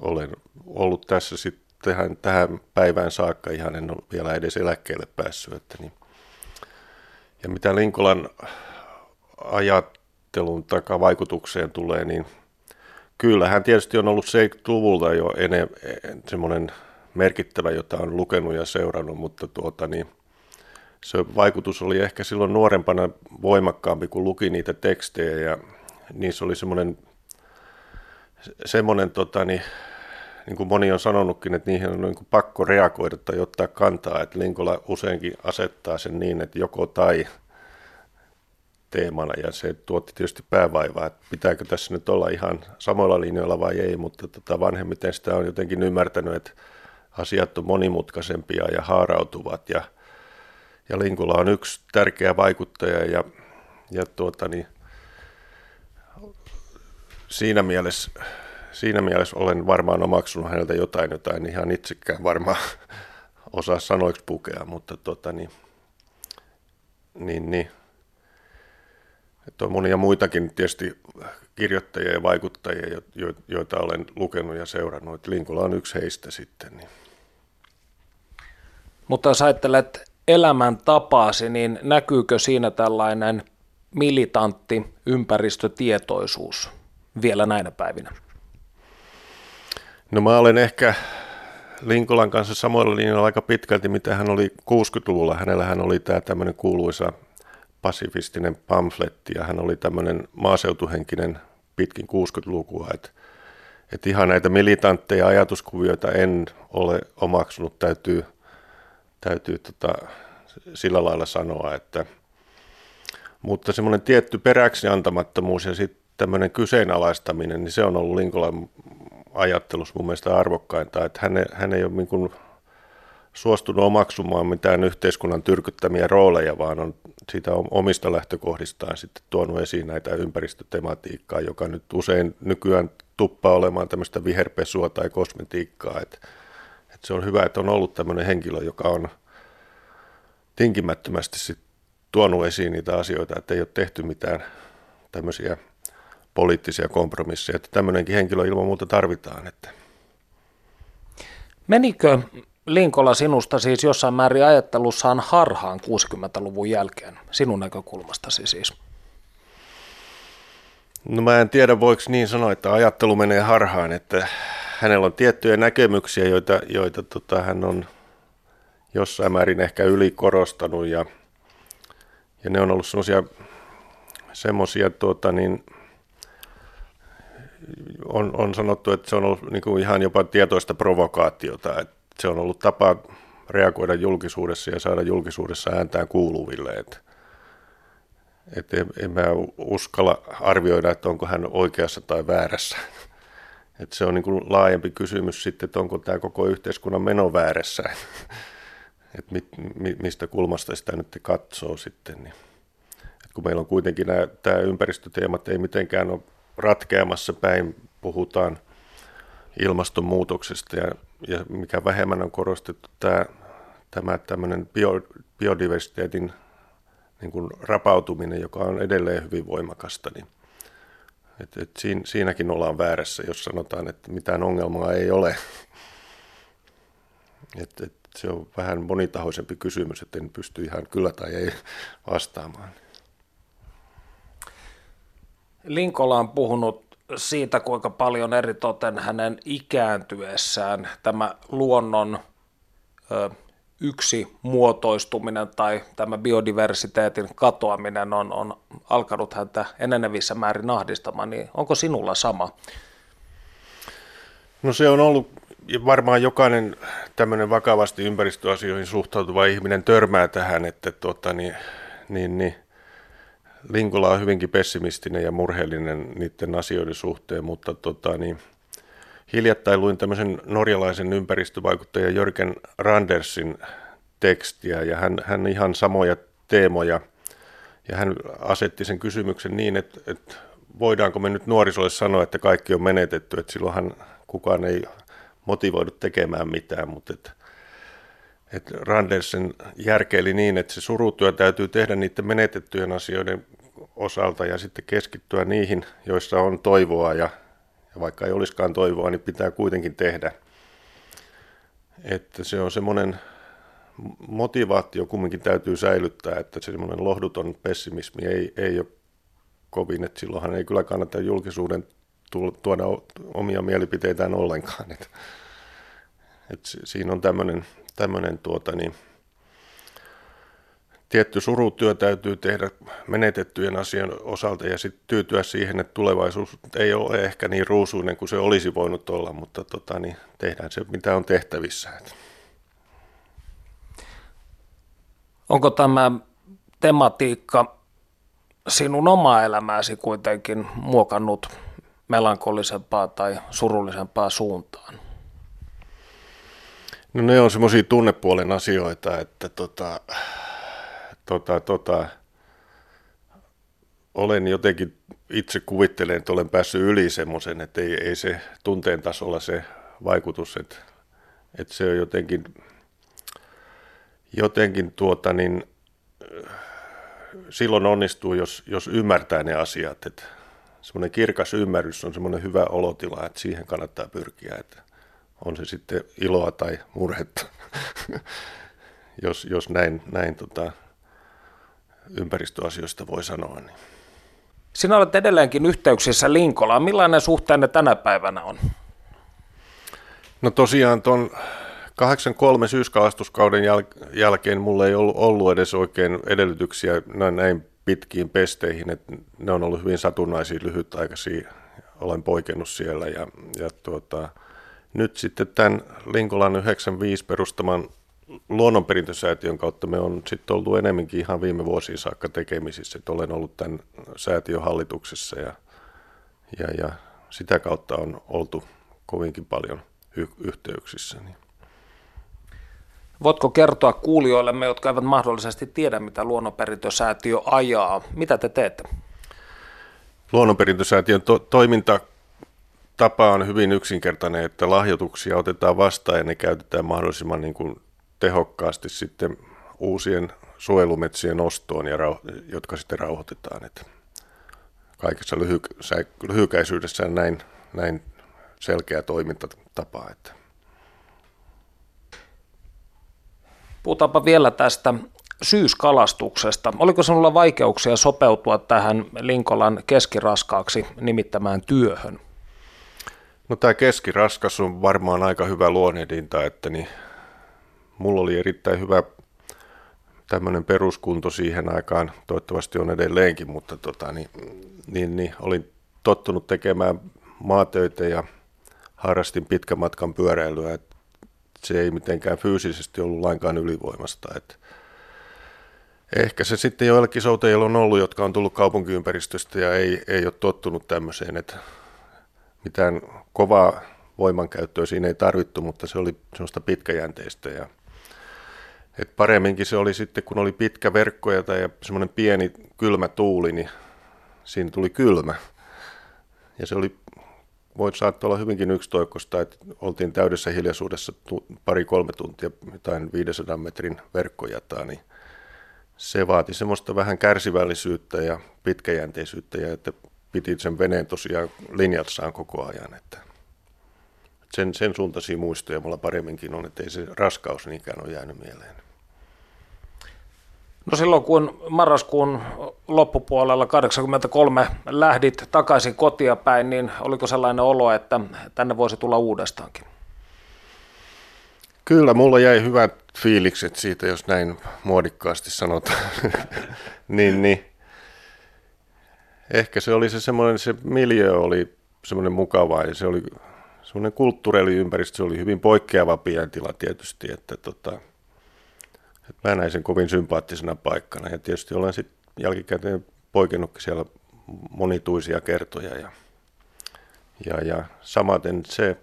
olen ollut tässä sitten tähän, tähän päivään saakka ihan en ole vielä edes eläkkeelle päässyt. Että niin. Ja mitä Linkolan ajattelun takavaikutukseen tulee, niin kyllähän tietysti on ollut 70-luvulta jo enem, semmoinen merkittävä, jota on lukenut ja seurannut, mutta tuota, niin, se vaikutus oli ehkä silloin nuorempana voimakkaampi, kun luki niitä tekstejä ja niissä oli semmoinen, semmoinen tota, niin, niin kuin moni on sanonutkin, että niihin on niin kuin pakko reagoida tai ottaa kantaa, että Linkola useinkin asettaa sen niin, että joko tai teemana ja se tuotti tietysti päävaivaa, että pitääkö tässä nyt olla ihan samoilla linjoilla vai ei, mutta tota vanhemmiten sitä on jotenkin ymmärtänyt, että asiat on monimutkaisempia ja haarautuvat ja ja Linkula on yksi tärkeä vaikuttaja ja, ja tuota, niin, siinä, mielessä, siinä mielessä olen varmaan omaksunut häneltä jotain, jota en ihan itsekään varmaan osaa sanoiksi pukea, mutta tuota, niin, niin, niin että on monia muitakin tietysti kirjoittajia ja vaikuttajia, joita olen lukenut ja seurannut. Linkola on yksi heistä sitten. Niin. Mutta jos ajattelet elämäntapaasi, niin näkyykö siinä tällainen militantti ympäristötietoisuus vielä näinä päivinä? No mä olen ehkä Linkolan kanssa samoilla linjoilla aika pitkälti, mitä hän oli 60-luvulla. Hänellä hän oli tämä tämmöinen kuuluisa pasifistinen pamfletti ja hän oli tämmöinen maaseutuhenkinen pitkin 60-lukua. Että et ihan näitä militantteja ajatuskuvioita en ole omaksunut, täytyy, täytyy tota, sillä lailla sanoa, että mutta semmoinen tietty peräksi antamattomuus ja sitten tämmöinen kyseenalaistaminen, niin se on ollut Linkolan ajattelussa mun mielestä arvokkainta, että hän hän ei ole niin kuin suostunut omaksumaan mitään yhteiskunnan tyrkyttämiä rooleja, vaan on siitä omista lähtökohdistaan sitten tuonut esiin näitä ympäristötematiikkaa, joka nyt usein nykyään tuppaa olemaan tämmöistä viherpesua tai kosmetiikkaa. Että, että se on hyvä, että on ollut tämmöinen henkilö, joka on tinkimättömästi sit tuonut esiin niitä asioita, että ei ole tehty mitään tämmöisiä poliittisia kompromisseja. Että tämmöinenkin henkilö ilman muuta tarvitaan. Että. Menikö Linkola sinusta siis jossain määrin ajattelussaan harhaan 60-luvun jälkeen, sinun näkökulmastasi siis? No mä en tiedä, voiko niin sanoa, että ajattelu menee harhaan, että hänellä on tiettyjä näkemyksiä, joita, joita tota, hän on jossain määrin ehkä ylikorostanut ja, ja ne on ollut semmoisia semmoisia tuota, niin, on, on sanottu, että se on ollut niin kuin ihan jopa tietoista provokaatiota, että se on ollut tapa reagoida julkisuudessa ja saada julkisuudessa ääntään kuuluville. Että, että en, en mä uskalla arvioida, että onko hän oikeassa tai väärässä. Että se on niin kuin laajempi kysymys sitten, että onko tämä koko yhteiskunnan meno väärässä. Että mit, mi, mistä kulmasta sitä nyt katsoo sitten. Niin. Et kun meillä on kuitenkin tämä ympäristöteemat ei mitenkään ole ratkeamassa päin, puhutaan ilmastonmuutoksesta ja, ja mikä vähemmän on korostettu tämä, tämä tämmöinen bio, biodiversiteetin niin kuin rapautuminen, joka on edelleen hyvin voimakasta, niin et, et siinä, siinäkin ollaan väärässä, jos sanotaan, että mitään ongelmaa ei ole. Et, et se on vähän monitahoisempi kysymys, että en pysty ihan kyllä tai ei vastaamaan. Linkola on puhunut siitä, kuinka paljon eritoten hänen ikääntyessään tämä luonnon ö, yksi muotoistuminen tai tämä biodiversiteetin katoaminen on, on alkanut häntä enenevissä määrin ahdistamaan, niin onko sinulla sama? No se on ollut, varmaan jokainen tämmöinen vakavasti ympäristöasioihin suhtautuva ihminen törmää tähän, että tuota, niin, niin, niin Linkola on hyvinkin pessimistinen ja murheellinen niiden asioiden suhteen, mutta tota, niin, hiljattain luin tämmöisen norjalaisen ympäristövaikuttajan Jörgen Randersin tekstiä ja hän, hän ihan samoja teemoja. Ja hän asetti sen kysymyksen niin, että, että voidaanko me nyt nuorisolle sanoa, että kaikki on menetetty, että silloinhan kukaan ei motivoidu tekemään mitään, mutta että että Randersen järkeili niin, että se surutyö täytyy tehdä niiden menetettyjen asioiden osalta ja sitten keskittyä niihin, joissa on toivoa ja, ja vaikka ei olisikaan toivoa, niin pitää kuitenkin tehdä. Että se on semmoinen motivaatio kumminkin täytyy säilyttää, että se semmoinen lohduton pessimismi ei, ei ole kovin, että silloinhan ei kyllä kannata julkisuuden tuoda omia mielipiteitään ollenkaan. Että, että siinä on tämmöinen tämmöinen tuota, niin, tietty surutyö täytyy tehdä menetettyjen asian osalta ja sitten tyytyä siihen, että tulevaisuus ei ole ehkä niin ruusuinen kuin se olisi voinut olla, mutta tota, niin tehdään se, mitä on tehtävissä. Onko tämä tematiikka sinun omaa elämääsi kuitenkin muokannut melankolisempaa tai surullisempaa suuntaan? No ne on semmoisia tunnepuolen asioita, että tota, tota, tota, olen jotenkin itse kuvittelen, että olen päässyt yli semmoisen, että ei, ei se tunteen tasolla se vaikutus, että, että se on jotenkin, jotenkin tuota niin, silloin onnistuu, jos, jos ymmärtää ne asiat. Että semmoinen kirkas ymmärrys on semmoinen hyvä olotila, että siihen kannattaa pyrkiä. Että on se sitten iloa tai murhetta, jos, jos näin, näin tota, ympäristöasioista voi sanoa. Niin. Sinä olet edelleenkin yhteyksissä Linkolaan. Millainen suhteenne tänä päivänä on? No tosiaan tuon 83 syyskalastuskauden jäl- jälkeen mulla ei ollut, ollut edes oikein edellytyksiä näin, näin pitkiin pesteihin, että ne on ollut hyvin satunnaisia, lyhytaikaisia. Olen poikennut siellä ja, ja tuota, nyt sitten tämän Linkolan 95 perustaman luonnonperintösäätiön kautta me on sitten ollut enemmänkin ihan viime vuosiin saakka tekemisissä, että olen ollut tämän säätiön hallituksessa ja, ja, ja sitä kautta on oltu kovinkin paljon y- yhteyksissä. Niin. Voitko kertoa kuulijoillemme, jotka eivät mahdollisesti tiedä, mitä luonnonperintösäätiö ajaa? Mitä te teette? Luonnonperintösäätiön to- toiminta tapa on hyvin yksinkertainen, että lahjoituksia otetaan vastaan ja ne käytetään mahdollisimman niin kuin tehokkaasti sitten uusien suojelumetsien ostoon, ja rauh- jotka sitten rauhoitetaan. Että kaikessa lyhy- lyhykäisyydessään näin, näin selkeä toimintatapa. Että. Puhutaanpa vielä tästä syyskalastuksesta. Oliko sinulla vaikeuksia sopeutua tähän Linkolan keskiraskaaksi nimittämään työhön? No tämä keskiraskas on varmaan aika hyvä luonnehdinta, että niin mulla oli erittäin hyvä tämmöinen peruskunto siihen aikaan, toivottavasti on edelleenkin, mutta tota, niin, niin, niin, olin tottunut tekemään maatöitä ja harrastin pitkän matkan pyöräilyä, että se ei mitenkään fyysisesti ollut lainkaan ylivoimasta. Että ehkä se sitten joillakin soutajilla on ollut, jotka on tullut kaupunkiympäristöstä ja ei, ei ole tottunut tämmöiseen, että mitään kovaa voimankäyttöä siinä ei tarvittu, mutta se oli semmoista pitkäjänteistä ja et paremminkin se oli sitten, kun oli pitkä verkko ja semmoinen pieni kylmä tuuli, niin siinä tuli kylmä. Ja se oli, voi saattaa olla hyvinkin yksitoikkoista, että oltiin täydessä hiljaisuudessa pari-kolme tuntia jotain 500 metrin verkkojataa, niin se vaati semmoista vähän kärsivällisyyttä ja pitkäjänteisyyttä ja että piti sen veneen tosiaan linjassaan koko ajan. Että sen, sen suuntaisia muistoja mulla paremminkin on, että ei se raskaus niinkään ole jäänyt mieleen. No silloin kun marraskuun loppupuolella 83 lähdit takaisin kotia päin, niin oliko sellainen olo, että tänne voisi tulla uudestaankin? Kyllä, mulla jäi hyvät fiilikset siitä, jos näin muodikkaasti sanotaan. niin, niin. Ehkä se oli se semmoinen, se miljö oli semmoinen mukava ja se oli semmoinen kulttuuriympäristö, se oli hyvin poikkeava pientila tietysti, että tota, mä näin sen kovin sympaattisena paikkana ja tietysti olen sitten jälkikäteen poikennutkin siellä monituisia kertoja ja, ja, ja samaten se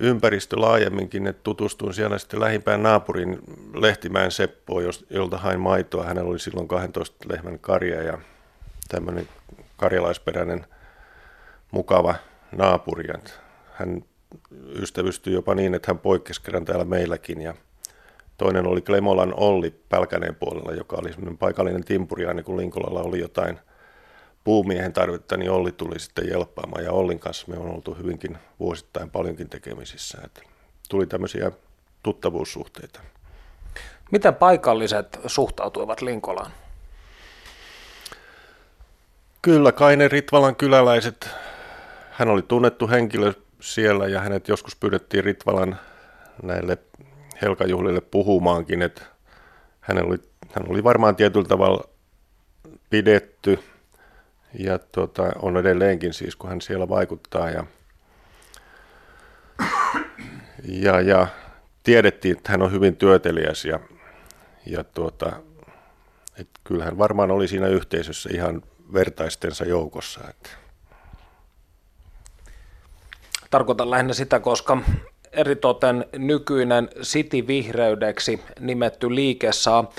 ympäristö laajemminkin, että tutustuin siellä sitten lähimpään naapurin Lehtimäen Seppoon, jolta hain maitoa. Hänellä oli silloin 12 lehmän karja ja tämmöinen karjalaisperäinen mukava naapuri. Hän ystävystyi jopa niin, että hän poikkesi kerran täällä meilläkin ja Toinen oli Klemolan Olli Pälkäneen puolella, joka oli semmoinen paikallinen timpuri, aina kun Linkolalla oli jotain puumiehen tarvetta, niin Olli tuli sitten jelppaamaan. Ja Ollin kanssa me on oltu hyvinkin vuosittain paljonkin tekemisissä. Että tuli tämmöisiä tuttavuussuhteita. Miten paikalliset suhtautuivat Linkolaan? Kyllä, kai ne Ritvalan kyläläiset, hän oli tunnettu henkilö siellä ja hänet joskus pyydettiin Ritvalan näille Helkajuhlille puhumaankin, että hän oli, hän oli varmaan tietyllä tavalla pidetty ja tuota, on edelleenkin siis, kun hän siellä vaikuttaa ja, ja, ja tiedettiin, että hän on hyvin työteliäs ja, ja tuota, että kyllähän varmaan oli siinä yhteisössä ihan vertaistensa joukossa. Että. Tarkoitan lähinnä sitä, koska eritoten nykyinen City-vihreydeksi nimetty liike saa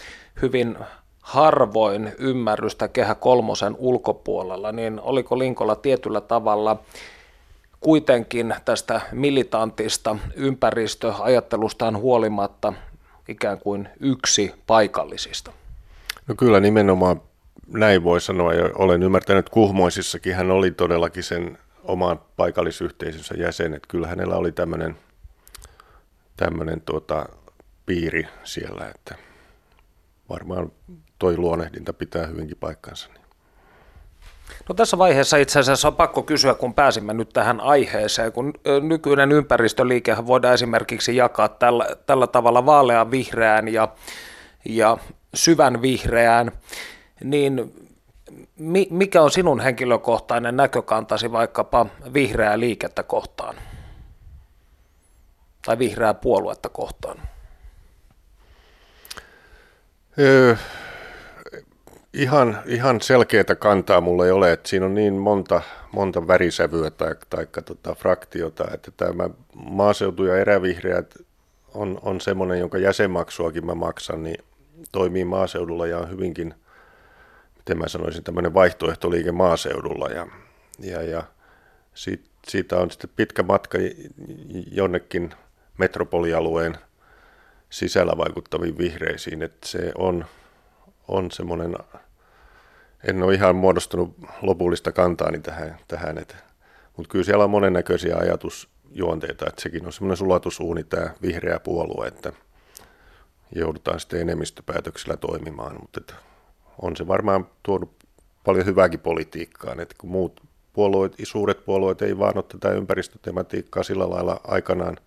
hyvin harvoin ymmärrystä Kehä kolmosen ulkopuolella, niin oliko Linkolla tietyllä tavalla kuitenkin tästä militantista ympäristöajattelustaan huolimatta ikään kuin yksi paikallisista? No kyllä nimenomaan näin voi sanoa, ja olen ymmärtänyt, Kuhmoisissakin hän oli todellakin sen oman paikallisyhteisönsä jäsen, että kyllä hänellä oli tämmöinen, tämmöinen tuota, piiri siellä, että varmaan toi luonehdinta pitää hyvinkin paikkansa. No tässä vaiheessa itse asiassa on pakko kysyä, kun pääsimme nyt tähän aiheeseen, kun nykyinen ympäristöliikehän voidaan esimerkiksi jakaa tällä, tällä tavalla vaalean vihreään ja, ja syvän vihreään, niin mikä on sinun henkilökohtainen näkökantasi vaikkapa vihreää liikettä kohtaan tai vihreää puoluetta kohtaan? Öö, ihan, ihan selkeää kantaa mulla ei ole, että siinä on niin monta, monta värisävyä tai, tai tota fraktiota, että tämä maaseutu ja erävihreät on, on semmoinen, jonka jäsenmaksuakin mä maksan, niin toimii maaseudulla ja on hyvinkin, miten mä sanoisin, tämmöinen vaihtoehtoliike maaseudulla ja, ja, ja siitä, siitä on sitten pitkä matka jonnekin metropolialueen sisällä vaikuttaviin vihreisiin, että se on, on semmoinen, en ole ihan muodostunut lopullista kantaani tähän, tähän että, mutta kyllä siellä on monennäköisiä ajatusjuonteita, että sekin on semmoinen sulatusuuni tämä vihreä puolue, että joudutaan sitten enemmistöpäätöksillä toimimaan, mutta että on se varmaan tuonut paljon hyvääkin politiikkaan, että kun muut puolueet, suuret puolueet ei vaan ole tätä ympäristötematiikkaa sillä lailla aikanaan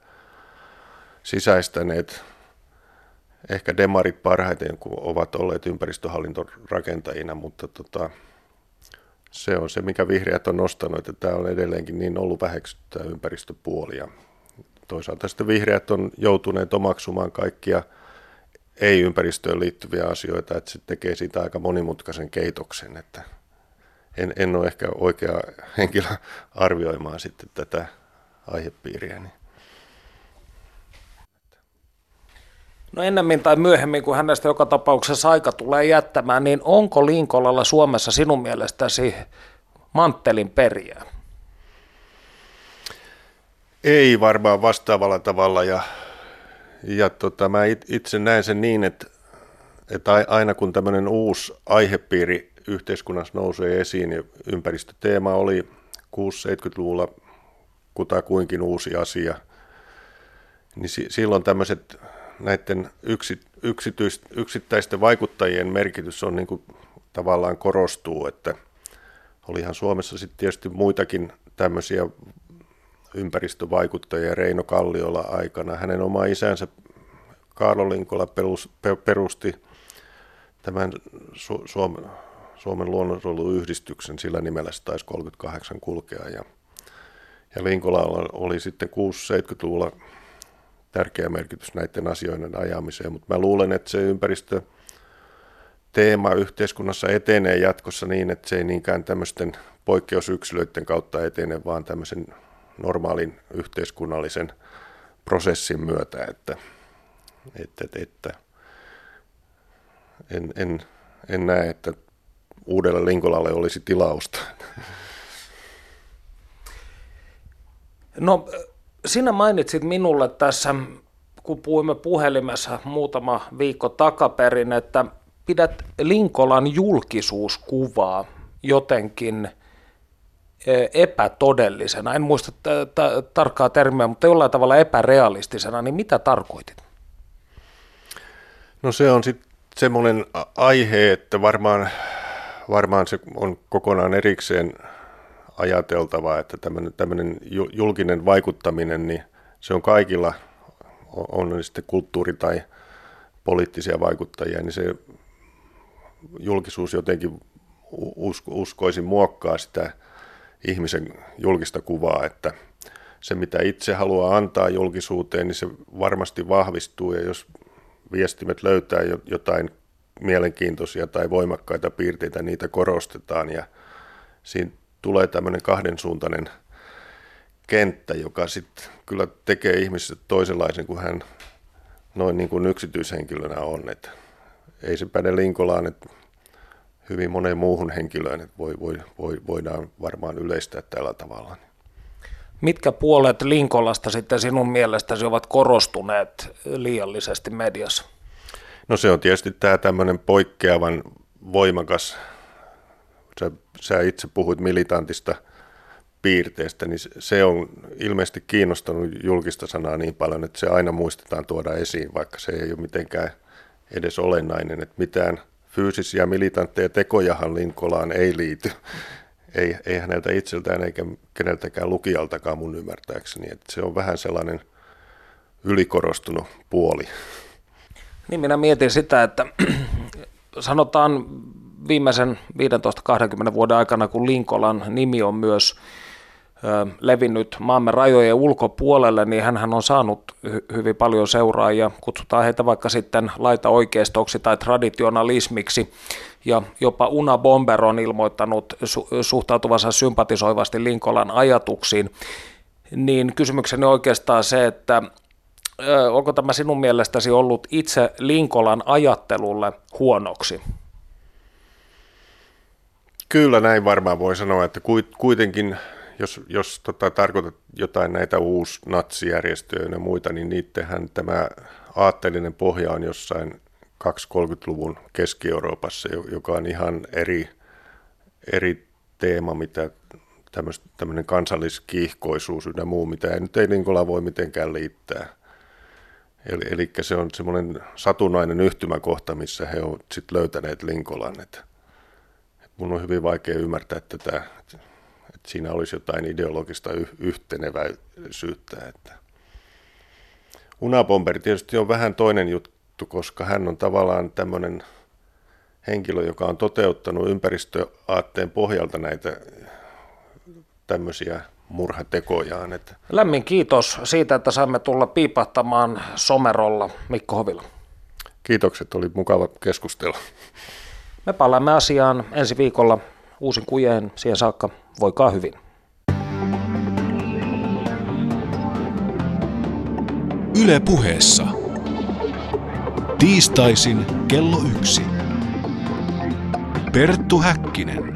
sisäistäneet ehkä demarit parhaiten, kun ovat olleet ympäristöhallintorakentajina, mutta tota, se on se, mikä vihreät on nostanut, että tämä on edelleenkin niin ollut väheksyttä ympäristöpuoli. Ja toisaalta sitten vihreät on joutuneet omaksumaan kaikkia ei-ympäristöön liittyviä asioita, että se tekee siitä aika monimutkaisen keitoksen, että en, en ole ehkä oikea henkilö arvioimaan sitten tätä aihepiiriä. Niin. No ennemmin tai myöhemmin, kun hänestä joka tapauksessa aika tulee jättämään, niin onko Linkolalla Suomessa sinun mielestäsi manttelin periä? Ei varmaan vastaavalla tavalla ja, ja tota, mä itse näen sen niin, että, että aina kun tämmöinen uusi aihepiiri yhteiskunnassa nousee esiin ja ympäristöteema oli 6-70-luvulla kutakuinkin uusi asia, niin silloin tämmöiset näiden yksi, yksityis, yksittäisten vaikuttajien merkitys on niin kuin tavallaan korostuu, että olihan Suomessa sitten tietysti muitakin tämmöisiä ympäristövaikuttajia Reino Kalliola aikana. Hänen oma isänsä Kaarlo Linkola perusti tämän Su- Suomen, Suomen luonnonsuojeluyhdistyksen, sillä nimellä se taisi 38 kulkea. Ja, ja Linkola oli sitten 6-70-luvulla tärkeä merkitys näiden asioiden ajamiseen, mutta mä luulen, että se ympäristö teema yhteiskunnassa etenee jatkossa niin, että se ei niinkään tämmöisten poikkeusyksilöiden kautta etene, vaan tämmöisen normaalin yhteiskunnallisen prosessin myötä, että, että, että en, en, en näe, että uudelle Linkolalle olisi tilausta. No sinä mainitsit minulle tässä, kun puhuimme puhelimessa muutama viikko takaperin, että pidät Linkolan julkisuuskuvaa jotenkin e, epätodellisena. En muista t- t- tarkkaa termiä, mutta jollain tavalla epärealistisena, niin mitä tarkoitit? No se on sitten semmoinen aihe, että varmaan, varmaan se on kokonaan erikseen ajateltava, että tämmöinen, tämmöinen julkinen vaikuttaminen, niin se on kaikilla, on ne sitten kulttuuri- tai poliittisia vaikuttajia, niin se julkisuus jotenkin usko, uskoisin muokkaa sitä ihmisen julkista kuvaa, että se mitä itse haluaa antaa julkisuuteen, niin se varmasti vahvistuu ja jos viestimet löytää jotain mielenkiintoisia tai voimakkaita piirteitä, niitä korostetaan ja siinä tulee tämmöinen kahdensuuntainen kenttä, joka sitten kyllä tekee ihmisestä toisenlaisen kuin hän noin niin kuin yksityishenkilönä on. Et ei se päde Linkolaan, että hyvin moneen muuhun henkilöön, että voi, voi, voi, voidaan varmaan yleistää tällä tavalla. Mitkä puolet Linkolasta sitten sinun mielestäsi ovat korostuneet liiallisesti mediassa? No se on tietysti tämä tämmöinen poikkeavan voimakas, sä, sä itse puhuit militantista piirteestä, niin se on ilmeisesti kiinnostanut julkista sanaa niin paljon, että se aina muistetaan tuoda esiin, vaikka se ei ole mitenkään edes olennainen, että mitään fyysisiä militantteja tekojahan Linkolaan ei liity. Ei, ei häneltä itseltään eikä keneltäkään lukijaltakaan mun ymmärtääkseni. Että se on vähän sellainen ylikorostunut puoli. Niin minä mietin sitä, että sanotaan viimeisen 15-20 vuoden aikana, kun Linkolan nimi on myös levinnyt maamme rajojen ulkopuolelle, niin hän on saanut hy- hyvin paljon seuraajia. Kutsutaan heitä vaikka sitten laita-oikeistoksi tai traditionalismiksi. Ja jopa Una Bomber on ilmoittanut su- suhtautuvansa sympatisoivasti Linkolan ajatuksiin. Niin kysymykseni oikeastaan se, että onko tämä sinun mielestäsi ollut itse Linkolan ajattelulle huonoksi? Kyllä näin varmaan voi sanoa, että kuitenkin jos, jos tota, tarkoitat jotain näitä uusnatsijärjestöjä ja muita, niin niittenhän tämä aatteellinen pohja on jossain 230-luvun Keski-Euroopassa, joka on ihan eri, eri teema, mitä tämmöinen kansalliskiihkoisuus ja muu, mitä ei nyt ei Linkola voi mitenkään liittää. Eli, eli se on semmoinen satunnainen yhtymäkohta, missä he ovat sitten löytäneet Linkolan. Et, et mun on hyvin vaikea ymmärtää tätä, että että siinä olisi jotain ideologista yhteneväisyyttä. Että. Unabomber tietysti on vähän toinen juttu, koska hän on tavallaan tämmöinen henkilö, joka on toteuttanut ympäristöaatteen pohjalta näitä tämmöisiä murhatekojaan. Että. Lämmin kiitos siitä, että saimme tulla piipahtamaan somerolla Mikko Hovila. Kiitokset, oli mukava keskustella. Me palaamme asiaan ensi viikolla uusin kujeen. Siihen saakka voikaa hyvin. Yle puheessa. Tiistaisin kello yksi. Perttu Häkkinen.